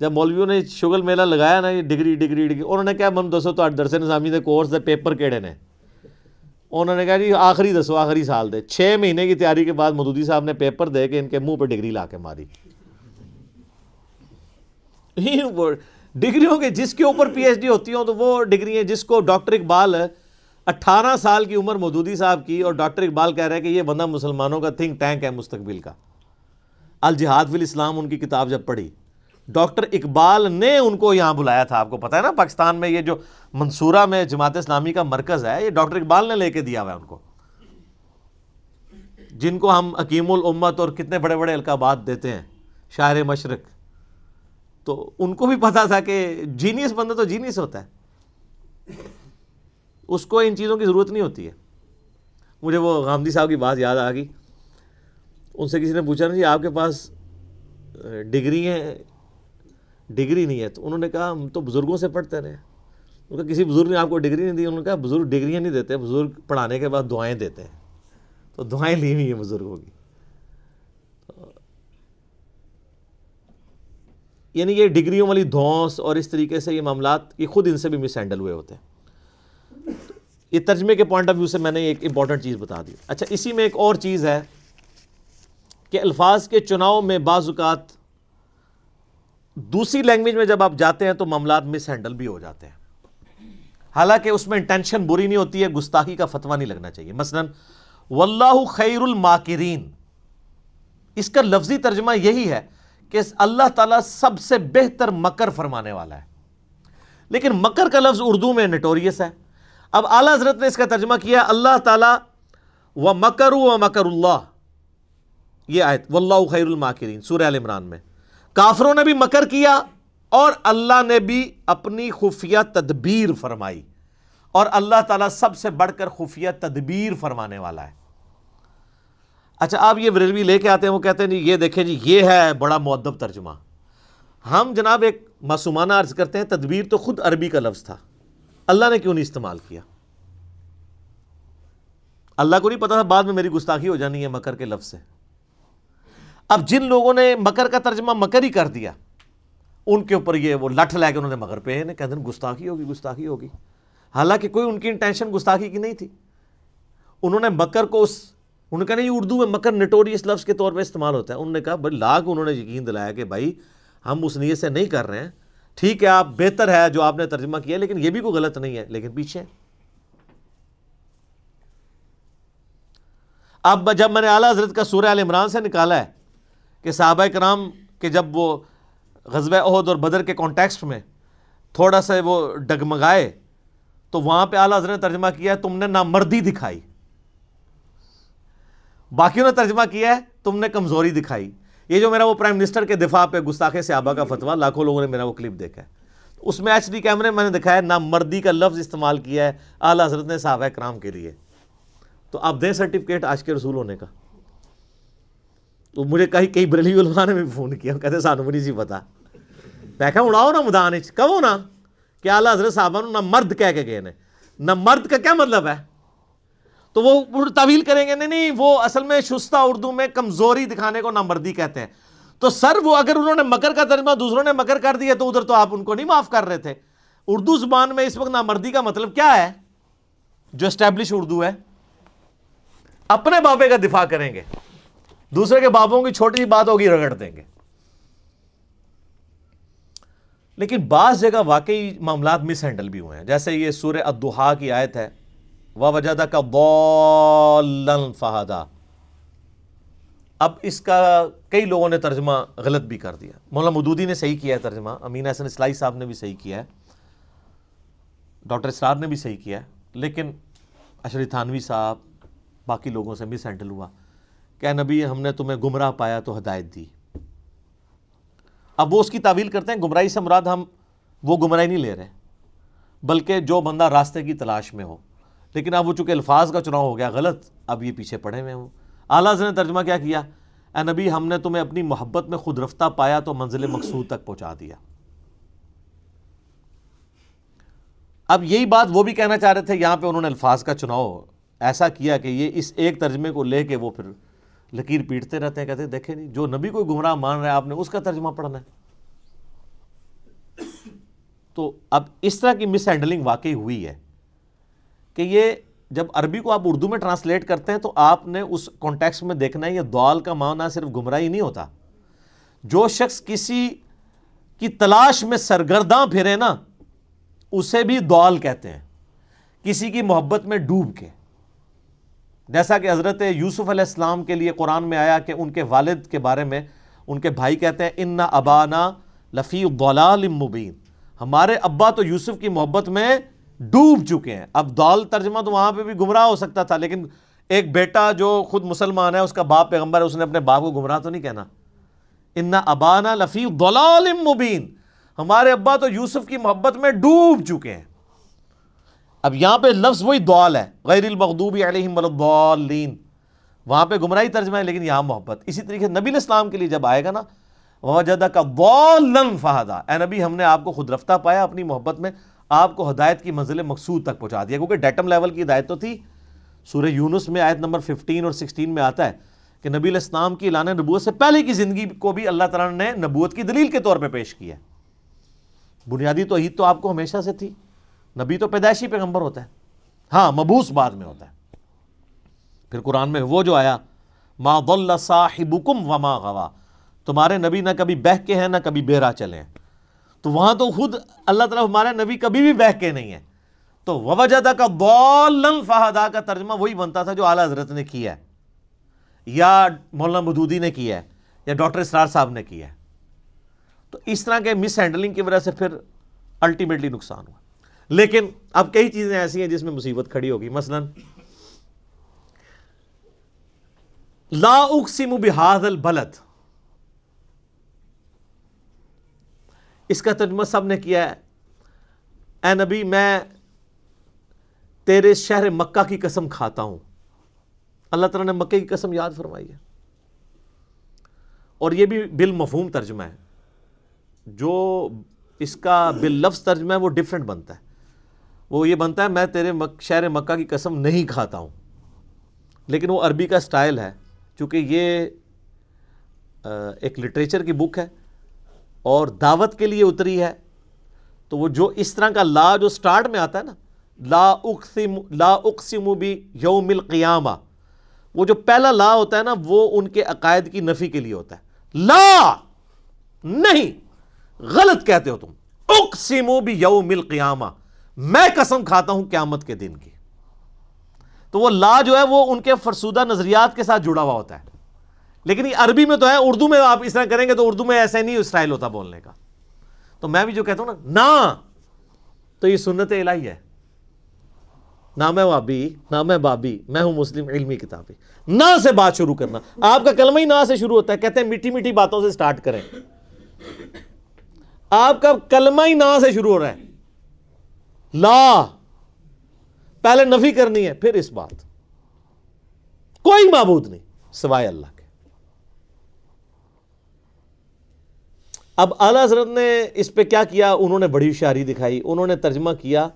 جب مولویوں نے شگل میلہ لگایا نا، یہ ڈگری ڈگری ڈگری، انہوں نے کیا من دسو تو درس نظامی دے کورس دے پیپر کیڑے نے۔ انہوں نے کہا جی آخری دسو، آخری سال دے۔ چھ مہینے کی تیاری کے بعد مدودی صاحب نے پیپر دے کے ان کے منہ پہ ڈگری لا کے ماری۔ ڈگریوں کے جس کے اوپر پی ایچ ڈی ہوتی ہوں تو وہ ڈگری ہیں جس کو ڈاکٹر اقبال اٹھارہ سال کی عمر مودودی صاحب کی اور ڈاکٹر اقبال کہہ رہے ہیں کہ یہ بندہ مسلمانوں کا تھنک ٹینک ہے مستقبل کا۔ الجہاد فی الاسلام ان کی کتاب جب پڑھی، ڈاکٹر اقبال نے ان کو یہاں بلایا تھا۔ آپ کو پتا ہے نا، پاکستان میں یہ جو منصورہ میں جماعت اسلامی کا مرکز ہے، یہ ڈاکٹر اقبال نے لے کے دیا ہوا ہے ان کو۔ جن کو ہم حکیم الامت اور کتنے بڑے بڑے القابات دیتے ہیں، شاعر مشرق تو ان کو بھی پتا تھا کہ جینیس بندہ تو جینیس ہوتا ہے۔ اس کو ان چیزوں کی ضرورت نہیں ہوتی ہے۔ مجھے وہ غامدی صاحب کی بات یاد آ گئی۔ ان سے کسی نے پوچھا نا جی آپ کے پاس ڈگری ہیں۔ ڈگری نہیں ہے۔ تو انہوں نے کہا، ہم تو بزرگوں سے پڑھتے رہے۔ ان کا کسی بزرگ نے آپ کو ڈگری نہیں دی، انہوں نے کہا، بزرگ ڈگریاں نہیں دیتے، بزرگ پڑھانے کے بعد دعائیں دیتے ہیں۔ تو دعائیں لی ہوئی ہیں بزرگوں کی۔ یعنی یہ ڈگریوں والی دھونس اور اس طریقے سے یہ معاملات یہ خود ان سے بھی مس ہینڈل ہوئے ہوتے ہیں۔ یہ ترجمے کے پوائنٹ آف ویو سے میں نے ایک امپورٹنٹ چیز بتا دی۔ اچھا اسی میں ایک اور چیز ہے کہ الفاظ کے چناؤ میں بعض اوقات دوسری لینگویج میں جب آپ جاتے ہیں تو معاملات مس ہینڈل بھی ہو جاتے ہیں۔ حالانکہ اس میں انٹینشن بری نہیں ہوتی ہے، گستاخی کا فتویٰ نہیں لگنا چاہیے۔ مثلا، واللہ خیر الماکرین اس کا لفظی ترجمہ یہی ہے کہ اللہ تعالیٰ سب سے بہتر مکر فرمانے والا ہے۔ لیکن مکر کا لفظ اردو میں نٹوریس ہے۔ اب اعلیٰ حضرت نے اس کا ترجمہ کیا، اللہ تعالیٰ و مکر و مکر اللہ۔ یہ آیت، واللہ خیر الماکرین، سورہ عال عمران میں۔ کافروں نے بھی مکر کیا اور اللہ نے بھی اپنی خفیہ تدبیر فرمائی۔ اور اللہ تعالیٰ سب سے بڑھ کر خفیہ تدبیر فرمانے والا ہے۔ اچھا آپ یہ بریلوی لے کے آتے ہیں، وہ کہتے ہیں جی یہ دیکھیں جی یہ ہے بڑا معدب ترجمہ۔ ہم جناب ایک معصومانہ عرض کرتے ہیں، تدبیر تو خود عربی کا لفظ تھا۔ اللہ نے کیوں نہیں استعمال کیا؟ اللہ کو نہیں پتا تھا، بعد میں میری گستاخی ہو جانی ہے مکر کے لفظ سے۔ اب جن لوگوں نے مکر کا ترجمہ مکر ہی کر دیا، ان کے اوپر یہ وہ لٹھ لے کے انہوں نے مکر پہ کہتے ہیں گستاخی ہوگی گستاخی ہوگی۔ حالانکہ کوئی ان کی انٹینشن گستاخی کی نہیں تھی۔ انہوں نے مکر کو اس انہوں نے کہا نہیں، اردو میں مکر نٹوریس لفظ کے طور پہ استعمال ہوتا ہے۔ انہوں نے کہا، بھائی، لاکھ انہوں نے یقین دلایا کہ بھائی، ہم اس نیت سے نہیں کر رہے ہیں۔ ٹھیک ہے، آپ بہتر ہے جو آپ نے ترجمہ کیا، لیکن یہ بھی کوئی غلط نہیں ہے۔ لیکن پیچھے۔ اب جب میں نے اعلیٰ حضرت کا سورہ عال عمران سے نکالا ہے کہ صحابہ کرام کے جب وہ غزب عہد اور بدر کے کانٹیکسٹ میں تھوڑا سا وہ ڈگمگائے، تو وہاں پہ اعلیٰ حضرت نے ترجمہ کیا ہے تم نے نامردی دکھائی۔ باقیوں نے ترجمہ کیا ہے، تم نے کمزوری دکھائی۔ یہ جو میرا وہ پرائم منسٹر کے دفاع پہ گستاخ صحابہ کا فتویٰ، لاکھوں لوگوں نے میرا وہ کلپ دیکھا ہے۔ اس میں ایچ ڈی کیمرے میں نے دکھایا نہ مردی کا لفظ استعمال کیا ہے اعلیٰ حضرت نے صحابہ کرام کے لیے۔ تو آپ دیں سرٹیفکیٹ آج کے رسول ہونے کا۔ تو مجھے کہیں کئی بریلی علماء نے بھی فون کیا کہتے سانو بھی نہیں سی پتا۔ میں کہا، اڑاؤ نا مدان کہو نا کہ اعلیٰ حضرت صاحبہ نہ مرد کہہ کے گئے نے۔ نہ مرد کا کیا مطلب ہے؟ تو وہ طویل کریں گے، نہیں نہیں، وہ اصل میں شستہ اردو میں کمزوری دکھانے کو نامردی کہتے ہیں۔ تو سر وہ اگر انہوں نے مکر کا ترجمہ دوسروں نے مکر کر دیا، تو ادھر تو آپ ان کو نہیں معاف کر رہے تھے۔ اردو زبان میں اس وقت نامردی کا مطلب کیا ہے؟ جو اسٹیبلش اردو ہے۔ اپنے بابے کا دفاع کریں گے۔ دوسرے کے بابوں کی چھوٹی سی بات ہوگی، رگڑ دیں گے۔ لیکن بعض جگہ واقعی معاملات مس ہینڈل بھی ہوئے ہیں۔ جیسے یہ سورہ الدحا کی آیت ہے۔ وجدہ کا بول اب اس کا کئی لوگوں نے ترجمہ غلط بھی کر دیا۔ مولانا مدودی نے صحیح کیا ہے ترجمہ امین حسن اسلائی صاحب نے بھی صحیح کیا ہے۔ ڈاکٹر اسرار نے بھی صحیح کیا ہے۔ لیکن اشری تھانوی صاحب، باقی لوگوں سے مس ہینڈل ہوا۔ کہ نبی، ہم نے تمہیں گمراہ پایا، تو ہدایت دی۔ اب وہ اس کی تعویل کرتے ہیں، گمراہی سے مراد ہم وہ گمراہی نہیں لے رہے۔ بلکہ جو بندہ راستے کی تلاش میں ہو۔ لیکن اب وہ چونکہ الفاظ کا چناؤ ہو گیا، غلط اب یہ پیچھے پڑے ہوئے ہوں اعلیٰ نے ترجمہ کیا کیا؟ اے نبی، ہم نے تمہیں اپنی محبت میں خود رفتہ پایا تو منزل مقصود تک پہنچا دیا۔ اب یہی بات وہ بھی کہنا چاہ رہے تھے، یہاں پہ انہوں نے الفاظ کا چناؤ ایسا کیا کہ یہ اس ایک ترجمے کو لے کے وہ پھر لکیر پیٹتے رہتے ہیں، کہتے ہیں، دیکھیں نہیں، جو نبی کوئی گمراہ مان رہا ہے، آپ نے اس کا ترجمہ پڑھنا ہے۔ تو اب اس طرح کی مس ہینڈلنگ واقعی ہوئی ہے۔ کہ یہ جب عربی کو آپ اردو میں ٹرانسلیٹ کرتے ہیں تو آپ نے اس کانٹیکس میں دیکھنا ہے، یہ دعال کا معنی صرف گمراہی نہیں ہوتا۔ جو شخص کسی کی تلاش میں سرگرداں پھرے نا، اسے بھی دعال کہتے ہیں۔ کسی کی محبت میں ڈوب کے۔ جیسا کہ حضرت یوسف علیہ السلام کے لیے قرآن میں آیا کہ ان کے والد کے بارے میں ان کے بھائی کہتے ہیں، ان ابانا لفی ضلال مبین۔ ہمارے ابا تو یوسف کی محبت میں ڈوب چکے ہیں۔ اب دال ترجمہ تو وہاں پہ بھی گمراہ ہو سکتا تھا، لیکن ایک بیٹا جو خود مسلمان ہے، اس کا باپ پیغمبر ہے، اس نے اپنے باپ کو گمراہ تو نہیں کہنا۔ ان ابانا لفی ضلال مبین ہمارے ابا تو یوسف کی محبت میں ڈوب چکے ہیں۔ اب یہاں پہ لفظ وہی دعال ہے، غیر المغضوب علیہم الضالین۔ وہاں پہ گمراہی ترجمہ ہے، لیکن یہاں محبت۔ اسی طریقے نبی الاسلام کے لیے جب آئے گا نا وجدہ کا فہدا اے نبی، ہم نے آپ کو خود رفتہ پایا اپنی محبت میں۔ آپ کو ہدایت کی منزل مقصود تک پہنچا دیا کیونکہ ڈیٹم لیول کی ہدایت تو تھی۔ سورہ یونس میں آیت نمبر 15 اور 16 میں آتا ہے کہ نبی علیہ السلام کی اعلان نبوت سے پہلے کی زندگی کو بھی اللہ تعالیٰ نے نبوت کی دلیل کے طور پہ پیش کیا ہے۔ بنیادی تو عید تو آپ کو ہمیشہ سے تھی۔ نبی تو پیدائشی پیغمبر ہوتا ہے۔ ہاں مبوس بعد میں ہوتا ہے۔ پھر قرآن میں وہ جو آیا، ما ضل صاحبکم وما غوا۔ تمہارے نبی نہ کبھی بہ کے ہیں، نہ کبھی بہرا چلے ہیں۔ تو وہاں تو خود اللہ تعالیٰ ہمارے نبی کبھی بھی بہ کے نہیں ہے تو وجدہ کا بولن فہدا کا ترجمہ وہی بنتا تھا جو اعلیٰ حضرت نے کیا ہے۔ یا مولانا مدودی نے کیا ہے، یا ڈاکٹر اسرار صاحب نے کیا ہے۔ تو اس طرح کے مس ہینڈلنگ کی وجہ سے پھر الٹیمیٹلی نقصان ہوا۔ لیکن اب کئی چیزیں ایسی ہیں جس میں مصیبت کھڑی ہوگی۔ مثلا، لا اقسم بحاظ البلد۔ اس کا ترجمہ سب نے کیا ہے۔ اے نبی، میں تیرے شہر مکہ کی قسم کھاتا ہوں۔ اللہ تعالیٰ نے مکہ کی قسم یاد فرمائی ہے۔ اور یہ بھی بالمفہوم ترجمہ ہے۔ جو اس کا بال لفظ ترجمہ ہے، وہ ڈفرینٹ بنتا ہے۔ وہ یہ بنتا ہے، میں تیرے شہر مکہ کی قسم نہیں کھاتا ہوں۔ لیکن وہ عربی کا سٹائل ہے، چونکہ یہ ایک لٹریچر کی بک ہے۔ اور دعوت کے لیے اتری ہے، تو وہ جو اس طرح کا لا جو سٹارٹ میں آتا ہے نا، لا اقسم لا اقسم بھی یوم القیامہ، وہ جو پہلا لا ہوتا ہے نا، وہ ان کے عقائد کی نفی کے لیے ہوتا ہے۔ لا! نہیں! غلط کہتے ہو تم۔ اقسم بھی یوم القیامہ۔ میں قسم کھاتا ہوں قیامت کے دن کی۔ تو وہ لا جو ہے، وہ ان کے فرسودہ نظریات کے ساتھ جڑا ہوا ہوتا ہے۔ لیکن یہ عربی میں تو ہے، اردو میں آپ اس طرح کریں گے تو اردو میں ایسا نہیں اسٹائل ہوتا بولنے کا۔ تو میں بھی جو کہتا ہوں نا نہ تو یہ سنت الہی ہے۔ نہ میں وابی نہ میں بابی، میں ہوں مسلم، علمی کتابی۔ نہ سے بات شروع کرنا۔ آپ کا کلمہ ہی نہ سے شروع ہوتا ہے، کہتے ہیں میٹھی میٹھی باتوں سے سٹارٹ کریں۔ آپ کا کلمہ ہی نہ سے شروع ہو رہا ہے۔ لا، پہلے نفی کرنی ہے، پھر اس بات۔ کوئی معبود نہیں، سوائے اللہ کے اب اعلی حضرت نے اس پہ کیا کیا؟ انہوں نے بڑی ہوشیاری دکھائی، انہوں نے ترجمہ کیا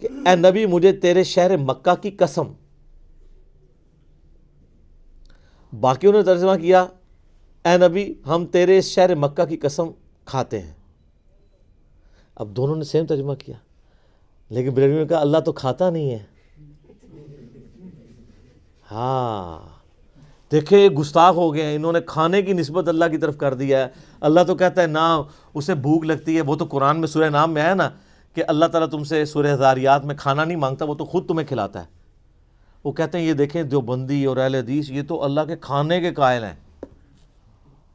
کہ اے نبی، مجھے تیرے شہر مکہ کی قسم۔ باقیوں نے ترجمہ کیا، اے نبی، ہم تیرے شہر مکہ کی قسم کھاتے ہیں۔ اب دونوں نے سیم ترجمہ کیا، لیکن بریلوی نے کہا، اللہ تو کھاتا نہیں ہے۔ ہاں۔ دیکھے، گستاخ ہو گئے ہیں انہوں نے کھانے کی نسبت اللہ کی طرف کر دیا ہے۔ اللہ تو کہتا ہے، نہ، اسے بھوک لگتی ہے۔ وہ تو قرآن میں سورہ نام میں ہے نا کہ اللہ تعالیٰ تم سے سورہ ہزاریات میں کھانا نہیں مانگتا، وہ تو خود تمہیں کھلاتا ہے۔ وہ کہتے ہیں، یہ دیکھیں، دیوبندی اور اہل حدیث، یہ تو اللہ کے کھانے کے قائل ہیں۔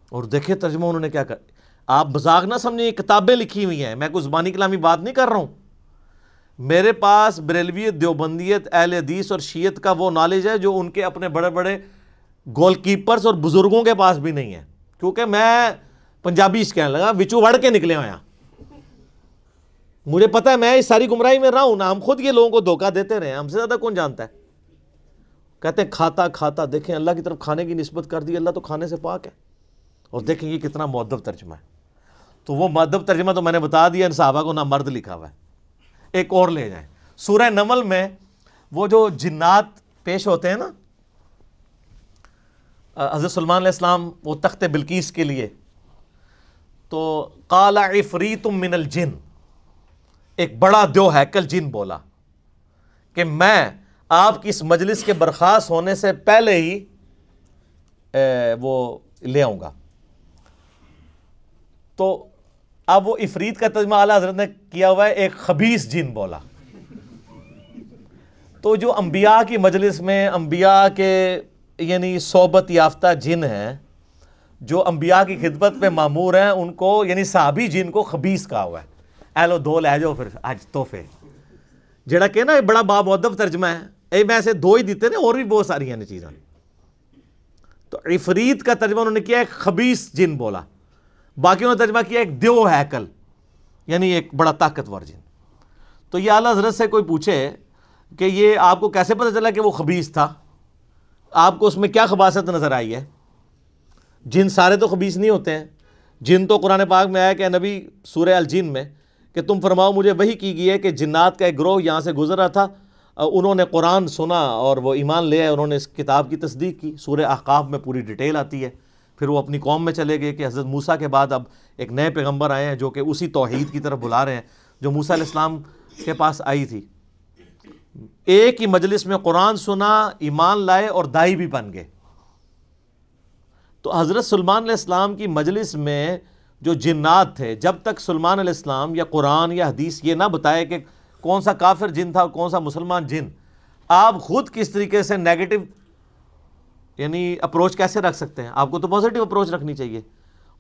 اور دیکھیں ترجمہ انہوں نے کیا کر، آپ مذاق نہ سمجھیں، یہ کتابیں لکھی ہوئی ہیں۔ میں کوئی زبانی کلامی بات نہیں کر رہا ہوں۔ میرے پاس بریلویت، دیوبندیت، اہل حدیث اور شیعت کا وہ نالج ہے جو ان کے اپنے بڑے بڑے گول کیپرز اور بزرگوں کے پاس بھی نہیں ہے۔ کیونکہ میں پنجابی اس کہنے لگا، وچو وڑ کے نکلے ہوئے ہیں مجھے پتا ہے، میں اس ساری گمراہی میں رہا ہوں نا ہم خود یہ لوگوں کو دھوکہ دیتے رہے ہیں، ہم سے زیادہ کون جانتا ہے؟ کہتے ہیں، کھاتا کھاتا، دیکھیں اللہ کی طرف کھانے کی نسبت کر دی، اللہ تو کھانے سے پاک ہے۔ اور دیکھیں یہ کتنا معدب ترجمہ ہے۔ تو وہ مدب ترجمہ تو میں نے بتا دیا، ان صحابہ کو نہ مرد لکھا ہوا ہے۔ ایک اور لے جائیں۔ سورہ نمل میں وہ جو جنات پیش ہوتے ہیں نا حضرت سلمان علیہ السلام وہ تخت بلکیس کے لیے۔ تو کالا عفریتم من الجن۔ ایک بڑا دیو ہیکل جن بولا کہ میں آپ کی اس مجلس کے برخاست ہونے سے پہلے ہی وہ لے آؤں گا۔ تو اب وہ افرید کا ترجمہ اعلیٰ حضرت نے کیا ہوا ہے، ایک خبیص جن بولا۔ تو جو انبیاء کی مجلس میں، انبیاء کے یعنی صحبت یافتہ جن ہیں، جو انبیاء کی خدمت پہ معمور ہیں، ان کو یعنی صحابی جن کو خبیص کہا ہوا ہے۔ ایلو دو لے جاؤ پھر، آج توحفے جڑا کہ نا بڑا بابودب ترجمہ ہے۔ اے میں ایسے دو ہی دیتے نا اور بھی بہت ساری ہیں چیزیں تو افرید کا ترجمہ انہوں نے کیا، ایک خبیص جن بولا۔ باقیوں نے ترجمہ کیا، ایک دیو ہیکل یعنی ایک بڑا طاقتور جن۔ تو یہ اعلیٰ حضرت سے کوئی پوچھے کہ یہ آپ کو کیسے پتہ چلا کہ وہ خبیص تھا؟ آپ کو اس میں کیا خباصت نظر آئی ہے؟ جن سارے تو خبیص نہیں ہوتے ہیں، جن تو قرآن پاک میں آیا کہ نبی سورہ الجن میں کہ تم فرماؤ مجھے وہی کی گئی ہے کہ جنات کا ایک گروہ یہاں سے گزر رہا تھا انہوں نے قرآن سنا اور وہ ایمان لے آئے، انہوں نے اس کتاب کی تصدیق کی۔ سورہ احقاف میں پوری ڈیٹیل آتی ہے۔ پھر وہ اپنی قوم میں چلے گئے کہ حضرت موسیٰ کے بعد اب ایک نئے پیغمبر آئے ہیں جو کہ اسی توحید کی طرف بلا رہے ہیں، جو موسیٰ علیہ السلام کے پاس آئی تھی۔ ایک ہی مجلس میں قرآن سنا، ایمان لائے اور دائی بھی بن گئے۔ تو حضرت سلمان علیہ السلام کی مجلس میں جو جنات تھے، جب تک سلمان علیہ السلام یا قرآن یا حدیث یہ نہ بتائے کہ کون سا کافر جن تھا اور کون سا مسلمان جن، آپ خود کس طریقے سے نیگیٹو یعنی اپروچ کیسے رکھ سکتے ہیں؟ آپ کو تو پازیٹیو اپروچ رکھنی چاہیے۔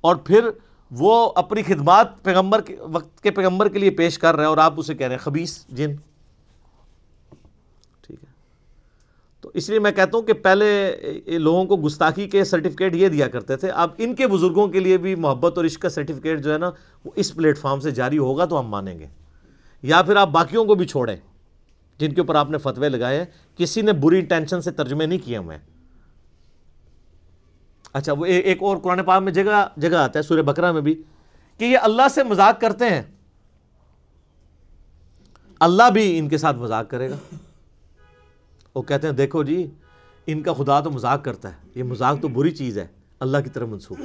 اور پھر وہ اپنی خدمات پیغمبر کے وقت کے پیغمبر کے لیے پیش کر رہے ہیں اور آپ اسے کہہ رہے ہیں خبیص جن ٹھیک ہے تو اس لیے میں کہتا ہوں کہ پہلے لوگوں کو گستاخی کے سرٹیفکیٹ یہ دیا کرتے تھے، اب ان کے بزرگوں کے لیے بھی محبت اور عشق کا سرٹیفکیٹ جو ہے نا، وہ اس پلیٹ فارم سے جاری ہوگا تو ہم مانیں گے۔ یا پھر آپ باقیوں کو بھی چھوڑیں، جن کے اوپر آپ نے فتوے لگائے ہیں۔ کسی نے بری انٹینشن سے ترجمے نہیں کیے ہوئے۔ اچھا وہ ایک اور قرآن پاک میں جگہ جگہ آتا ہے، سورہ بکرا میں بھی، کہ یہ اللہ سے مذاق کرتے ہیں۔ اللہ بھی ان کے ساتھ مذاق کرے گا۔ وہ کہتے ہیں، دیکھو جی ان کا خدا تو مذاق کرتا ہے، یہ مذاق تو بری چیز ہے، اللہ کی طرف منسوخ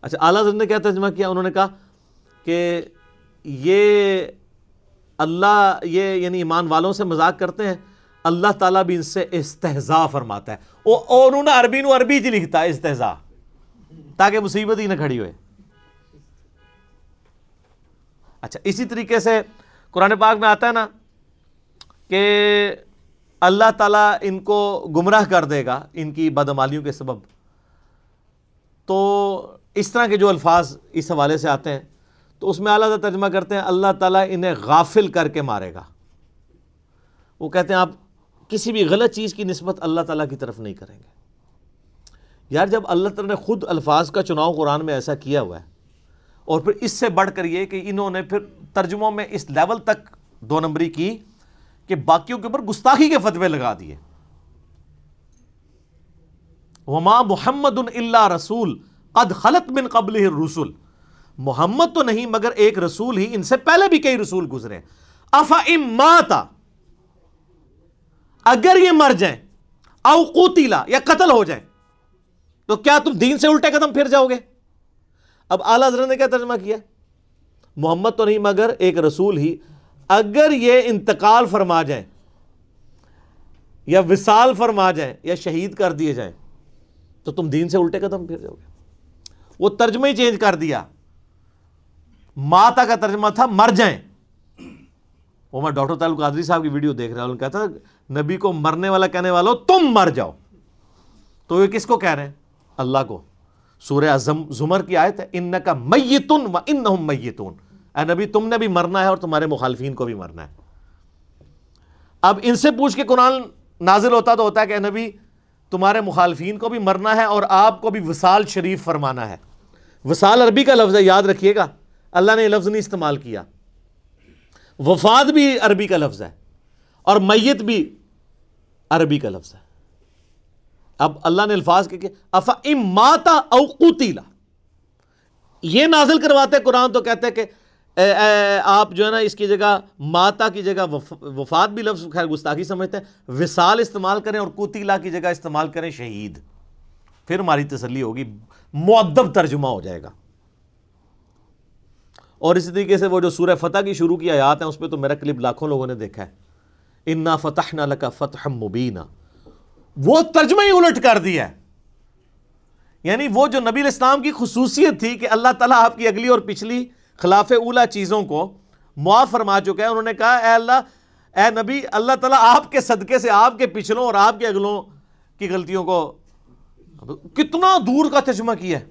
اچھا اعلیٰ حضرت نے کیا ترجمہ کیا؟ انہوں نے کہا کہ یہ اللہ، یہ یعنی ایمان والوں سے مذاق کرتے ہیں، اللہ تعالیٰ بھی ان سے استحضا فرماتا ہے۔ اور انہوں نے عربی نو عربی جی لکھتا ہے استحضا تاکہ مصیبت ہی نہ کھڑی ہوئے۔ اچھا اسی طریقے سے قرآن پاک میں آتا ہے نا کہ اللہ تعالیٰ ان کو گمراہ کر دے گا، ان کی بدعمالیوں کے سبب۔ تو اس طرح کے جو الفاظ اس حوالے سے آتے ہیں، تو اس میں اعلیٰ ترجمہ کرتے ہیں، اللہ تعالیٰ انہیں غافل کر کے مارے گا۔ وہ کہتے ہیں، آپ کسی بھی غلط چیز کی نسبت اللہ تعالیٰ کی طرف نہیں کریں گے۔ یار، جب اللہ تعالیٰ نے خود الفاظ کا چناؤ قرآن میں ایسا کیا ہوا ہے، اور پھر اس سے بڑھ کر یہ کہ انہوں نے پھر ترجموں میں اس لیول تک دو نمبری کی کہ باقیوں کے اوپر گستاخی کے فتوے لگا دیے۔ وما محمد اللہ رسول قد خلط من قبل رسول محمد تو نہیں، مگر ایک رسول ہی، ان سے پہلے بھی کئی رسول گزرے۔ افا اماتا اگر یہ مر جائیں او قوتیلا یا قتل ہو جائیں، تو کیا تم دین سے الٹے قدم پھر جاؤ گے؟ اب اعلیٰ حضرت نے کیا ترجمہ کیا؟ محمد تو نہیں، مگر ایک رسول ہی۔ اگر یہ انتقال فرما جائیں یا وصال فرما جائیں یا شہید کر دیے جائیں، تو تم دین سے الٹے قدم پھر جاؤ گے۔ وہ ترجمہ ہی چینج کر دیا۔ ماتا کا ترجمہ تھا، مر جائیں۔ وہ میں ڈاکٹر تعلق قادری صاحب کی ویڈیو دیکھ رہا ہوں کہتا نبی کو مرنے والا کہنے والا تم مر جاؤ۔ تو یہ کس کو کہہ رہے ہیں؟ اللہ کو۔ سورہ زمر کی آیت ہے ان کا میتن و ان میتون۔ اے نبی، تم نے بھی مرنا ہے اور تمہارے مخالفین کو بھی مرنا ہے۔ اب ان سے پوچھ کے قرآن نازل ہوتا تو ہوتا ہے کہ اے نبی، تمہارے مخالفین کو بھی مرنا ہے اور آپ کو بھی وصال شریف فرمانا ہے۔ وصال عربی کا لفظ ہے، یاد رکھیے گا۔ اللہ نے یہ لفظ نہیں استعمال کیا۔ وفاد بھی عربی کا لفظ ہے اور میت بھی عربی کا لفظ ہے۔ اب اللہ نے الفاظ کہ افا ماتا او قوتیلا یہ نازل کرواتے قرآن تو کہتے کہ اے اے، آپ جو ہے نا اس کی جگہ ماتا کی جگہ وفات بھی لفظ خیر گستاخی سمجھتے ہیں۔ وصال استعمال کریں اور کوتیلا کی جگہ استعمال کریں شہید۔ پھر ہماری تسلی ہوگی۔ معدب ترجمہ ہو جائے گا۔ اور اسی طریقے سے وہ جو سورہ فتح کی شروع کی آیات ہیں، اس پہ تو میرا کلپ لاکھوں لوگوں نے دیکھا ہے۔ انا فتح نہ لکا فتح مبینہ وہ ترجمہ ہی الٹ کر دیا ہے۔ یعنی وہ جو نبی الاسلام کی خصوصیت تھی کہ اللہ تعالیٰ آپ کی اگلی اور پچھلی خلاف اولا چیزوں کو معاف فرما چکا ہے انہوں نے کہا، اے اللہ، اے نبی، اللہ تعالیٰ آپ کے صدقے سے آپ کے پچھلوں اور آپ کے اگلوں کی غلطیوں کو کتنا دور کا ترجمہ کیا ہے۔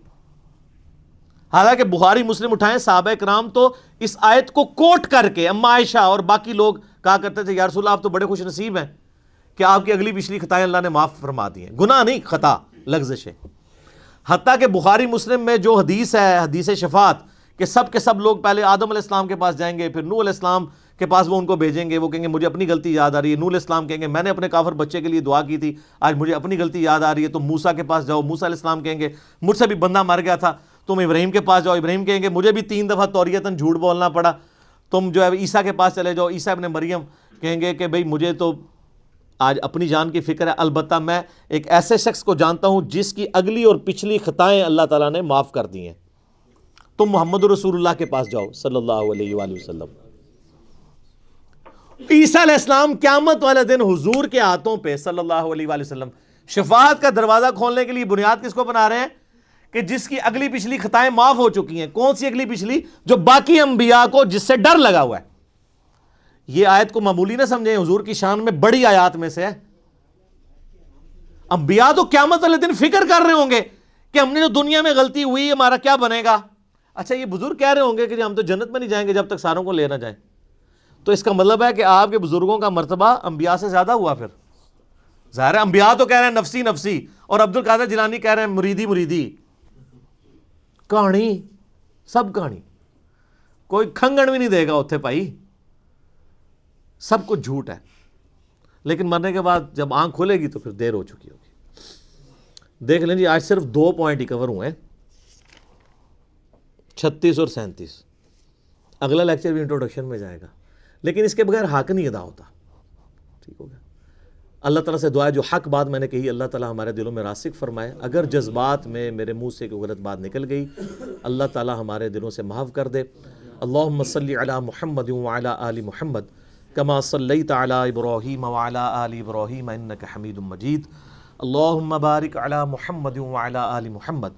حالانکہ بخاری، مسلم اٹھائیں، صحابہ کرام تو اس آیت کو کوٹ کر کے اما عائشہ اور باقی لوگ کہا کرتے تھے، یا رسول اللہ، آپ تو بڑے خوش نصیب ہیں کہ آپ کی اگلی پچھلی خطائیں اللہ نے معاف فرما دی ہیں۔ گناہ نہیں، خطا، لغزش ہے۔ حتیٰ کہ بخاری، مسلم میں جو حدیث ہے، حدیث شفاعت کہ سب کے سب لوگ پہلے آدم علیہ السلام کے پاس جائیں گے، پھر نو علیہ السلام کے پاس وہ ان کو بھیجیں گے، وہ کہیں گے مجھے اپنی غلطی یاد آ رہی ہے۔ نور السلام کہیں گے، میں نے اپنے کافر بچے کے لیے دعا کی تھی، آج مجھے اپنی غلطی یاد آ رہی ہے، تو موسا کے پاس جاؤ۔ موسا علیہ السلام کہیں گے، مجھ سے بھی بندہ مر گیا تھا، تم ابراہیم کے پاس جاؤ۔ ابراہیم کہیں گے، مجھے بھی تین دفعہ توریتاً جھوٹ بولنا پڑا۔ تم جو ہے عیسیٰ کے پاس چلے جاؤ۔ عیسیٰ ابن مریم کہیں گے کہ بھئی مجھے تو آج اپنی جان کی فکر ہے۔ البتہ میں ایک ایسے شخص کو جانتا ہوں جس کی اگلی اور پچھلی خطائیں اللہ تعالیٰ نے معاف کر دی ہیں۔ تم محمد رسول اللہ کے پاس جاؤ، صلی اللہ علیہ وآلہ وسلم۔ عیسیٰ علیہ السلام قیامت والے دن حضور کے ہاتھوں پہ صلی اللہ علیہ وآلہ وسلم شفاعت کا دروازہ کھولنے کے لیے بنیاد کس کو بنا رہے ہیں؟ کہ جس کی اگلی پچھلی خطائیں معاف ہو چکی ہیں۔ کون سی اگلی پچھلی؟ جو باقی انبیاء کو جس سے ڈر لگا ہوا ہے۔ یہ آیت کو معمولی نہ سمجھیں، حضور کی شان میں بڑی آیات میں سے ہے۔ انبیاء تو قیامت والے دن فکر کر رہے ہوں گے کہ ہم نے جو دنیا میں غلطی ہوئی، ہمارا کیا بنے گا؟ اچھا یہ بزرگ کہہ رہے ہوں گے کہ جی ہم تو جنت میں نہیں جائیں گے جب تک ساروں کو لے نہ جائیں۔ تو اس کا مطلب ہے کہ آپ کے بزرگوں کا مرتبہ انبیاء سے زیادہ ہوا پھر۔ ظاہر ہے انبیاء تو کہہ رہے ہیں نفسی نفسی۔ اور عبد القادر جلانی کہہ رہے ہیں مریدی مریدی۔ کہانی، سب کہانی۔ کوئی کھنگن بھی نہیں دے گا اتنے پائی۔ سب کچھ جھوٹ ہے۔ لیکن مرنے کے بعد جب آنکھ کھولے گی تو پھر دیر ہو چکی ہوگی۔ دیکھ لیں جی آج صرف دو پوائنٹ ہی کور ہوئے ہیں۔ چھتیس اور سینتیس۔ اگلا لیکچر بھی انٹروڈکشن میں جائے گا۔ لیکن اس کے بغیر حق نہیں ادا ہوتا۔ ٹھیک ہو گیا۔ اللہ تعالیٰ سے دعا ہے، جو حق بات میں نے کہی، اللہ تعالیٰ ہمارے دلوں میں راسک فرمائے۔ اگر جذبات میں میرے منہ سے کوئی غلط بات نکل گئی، اللہ تعالیٰ ہمارے دلوں سے معاف کر دے۔ اللہم صلی علی محمد وعلی آل محمد، کما صلیت علی ابراہیم وعلی آل ابراہیم انک حمید مجید۔ اللہم بارک علی محمد وعلی آل محمد۔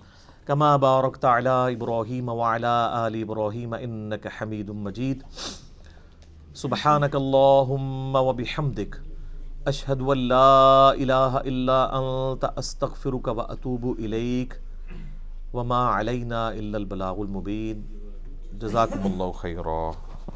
کما بارکت علی ابراہیم وعلی آل ابراہیم انک حمید مجید. سبحانک اللہم و بحمدک. اشہد و لا الہ الا انت، استغفرک و اتوب الیک. وما علینا الا البلاغ المبین. جزاکم اللہ خیرہ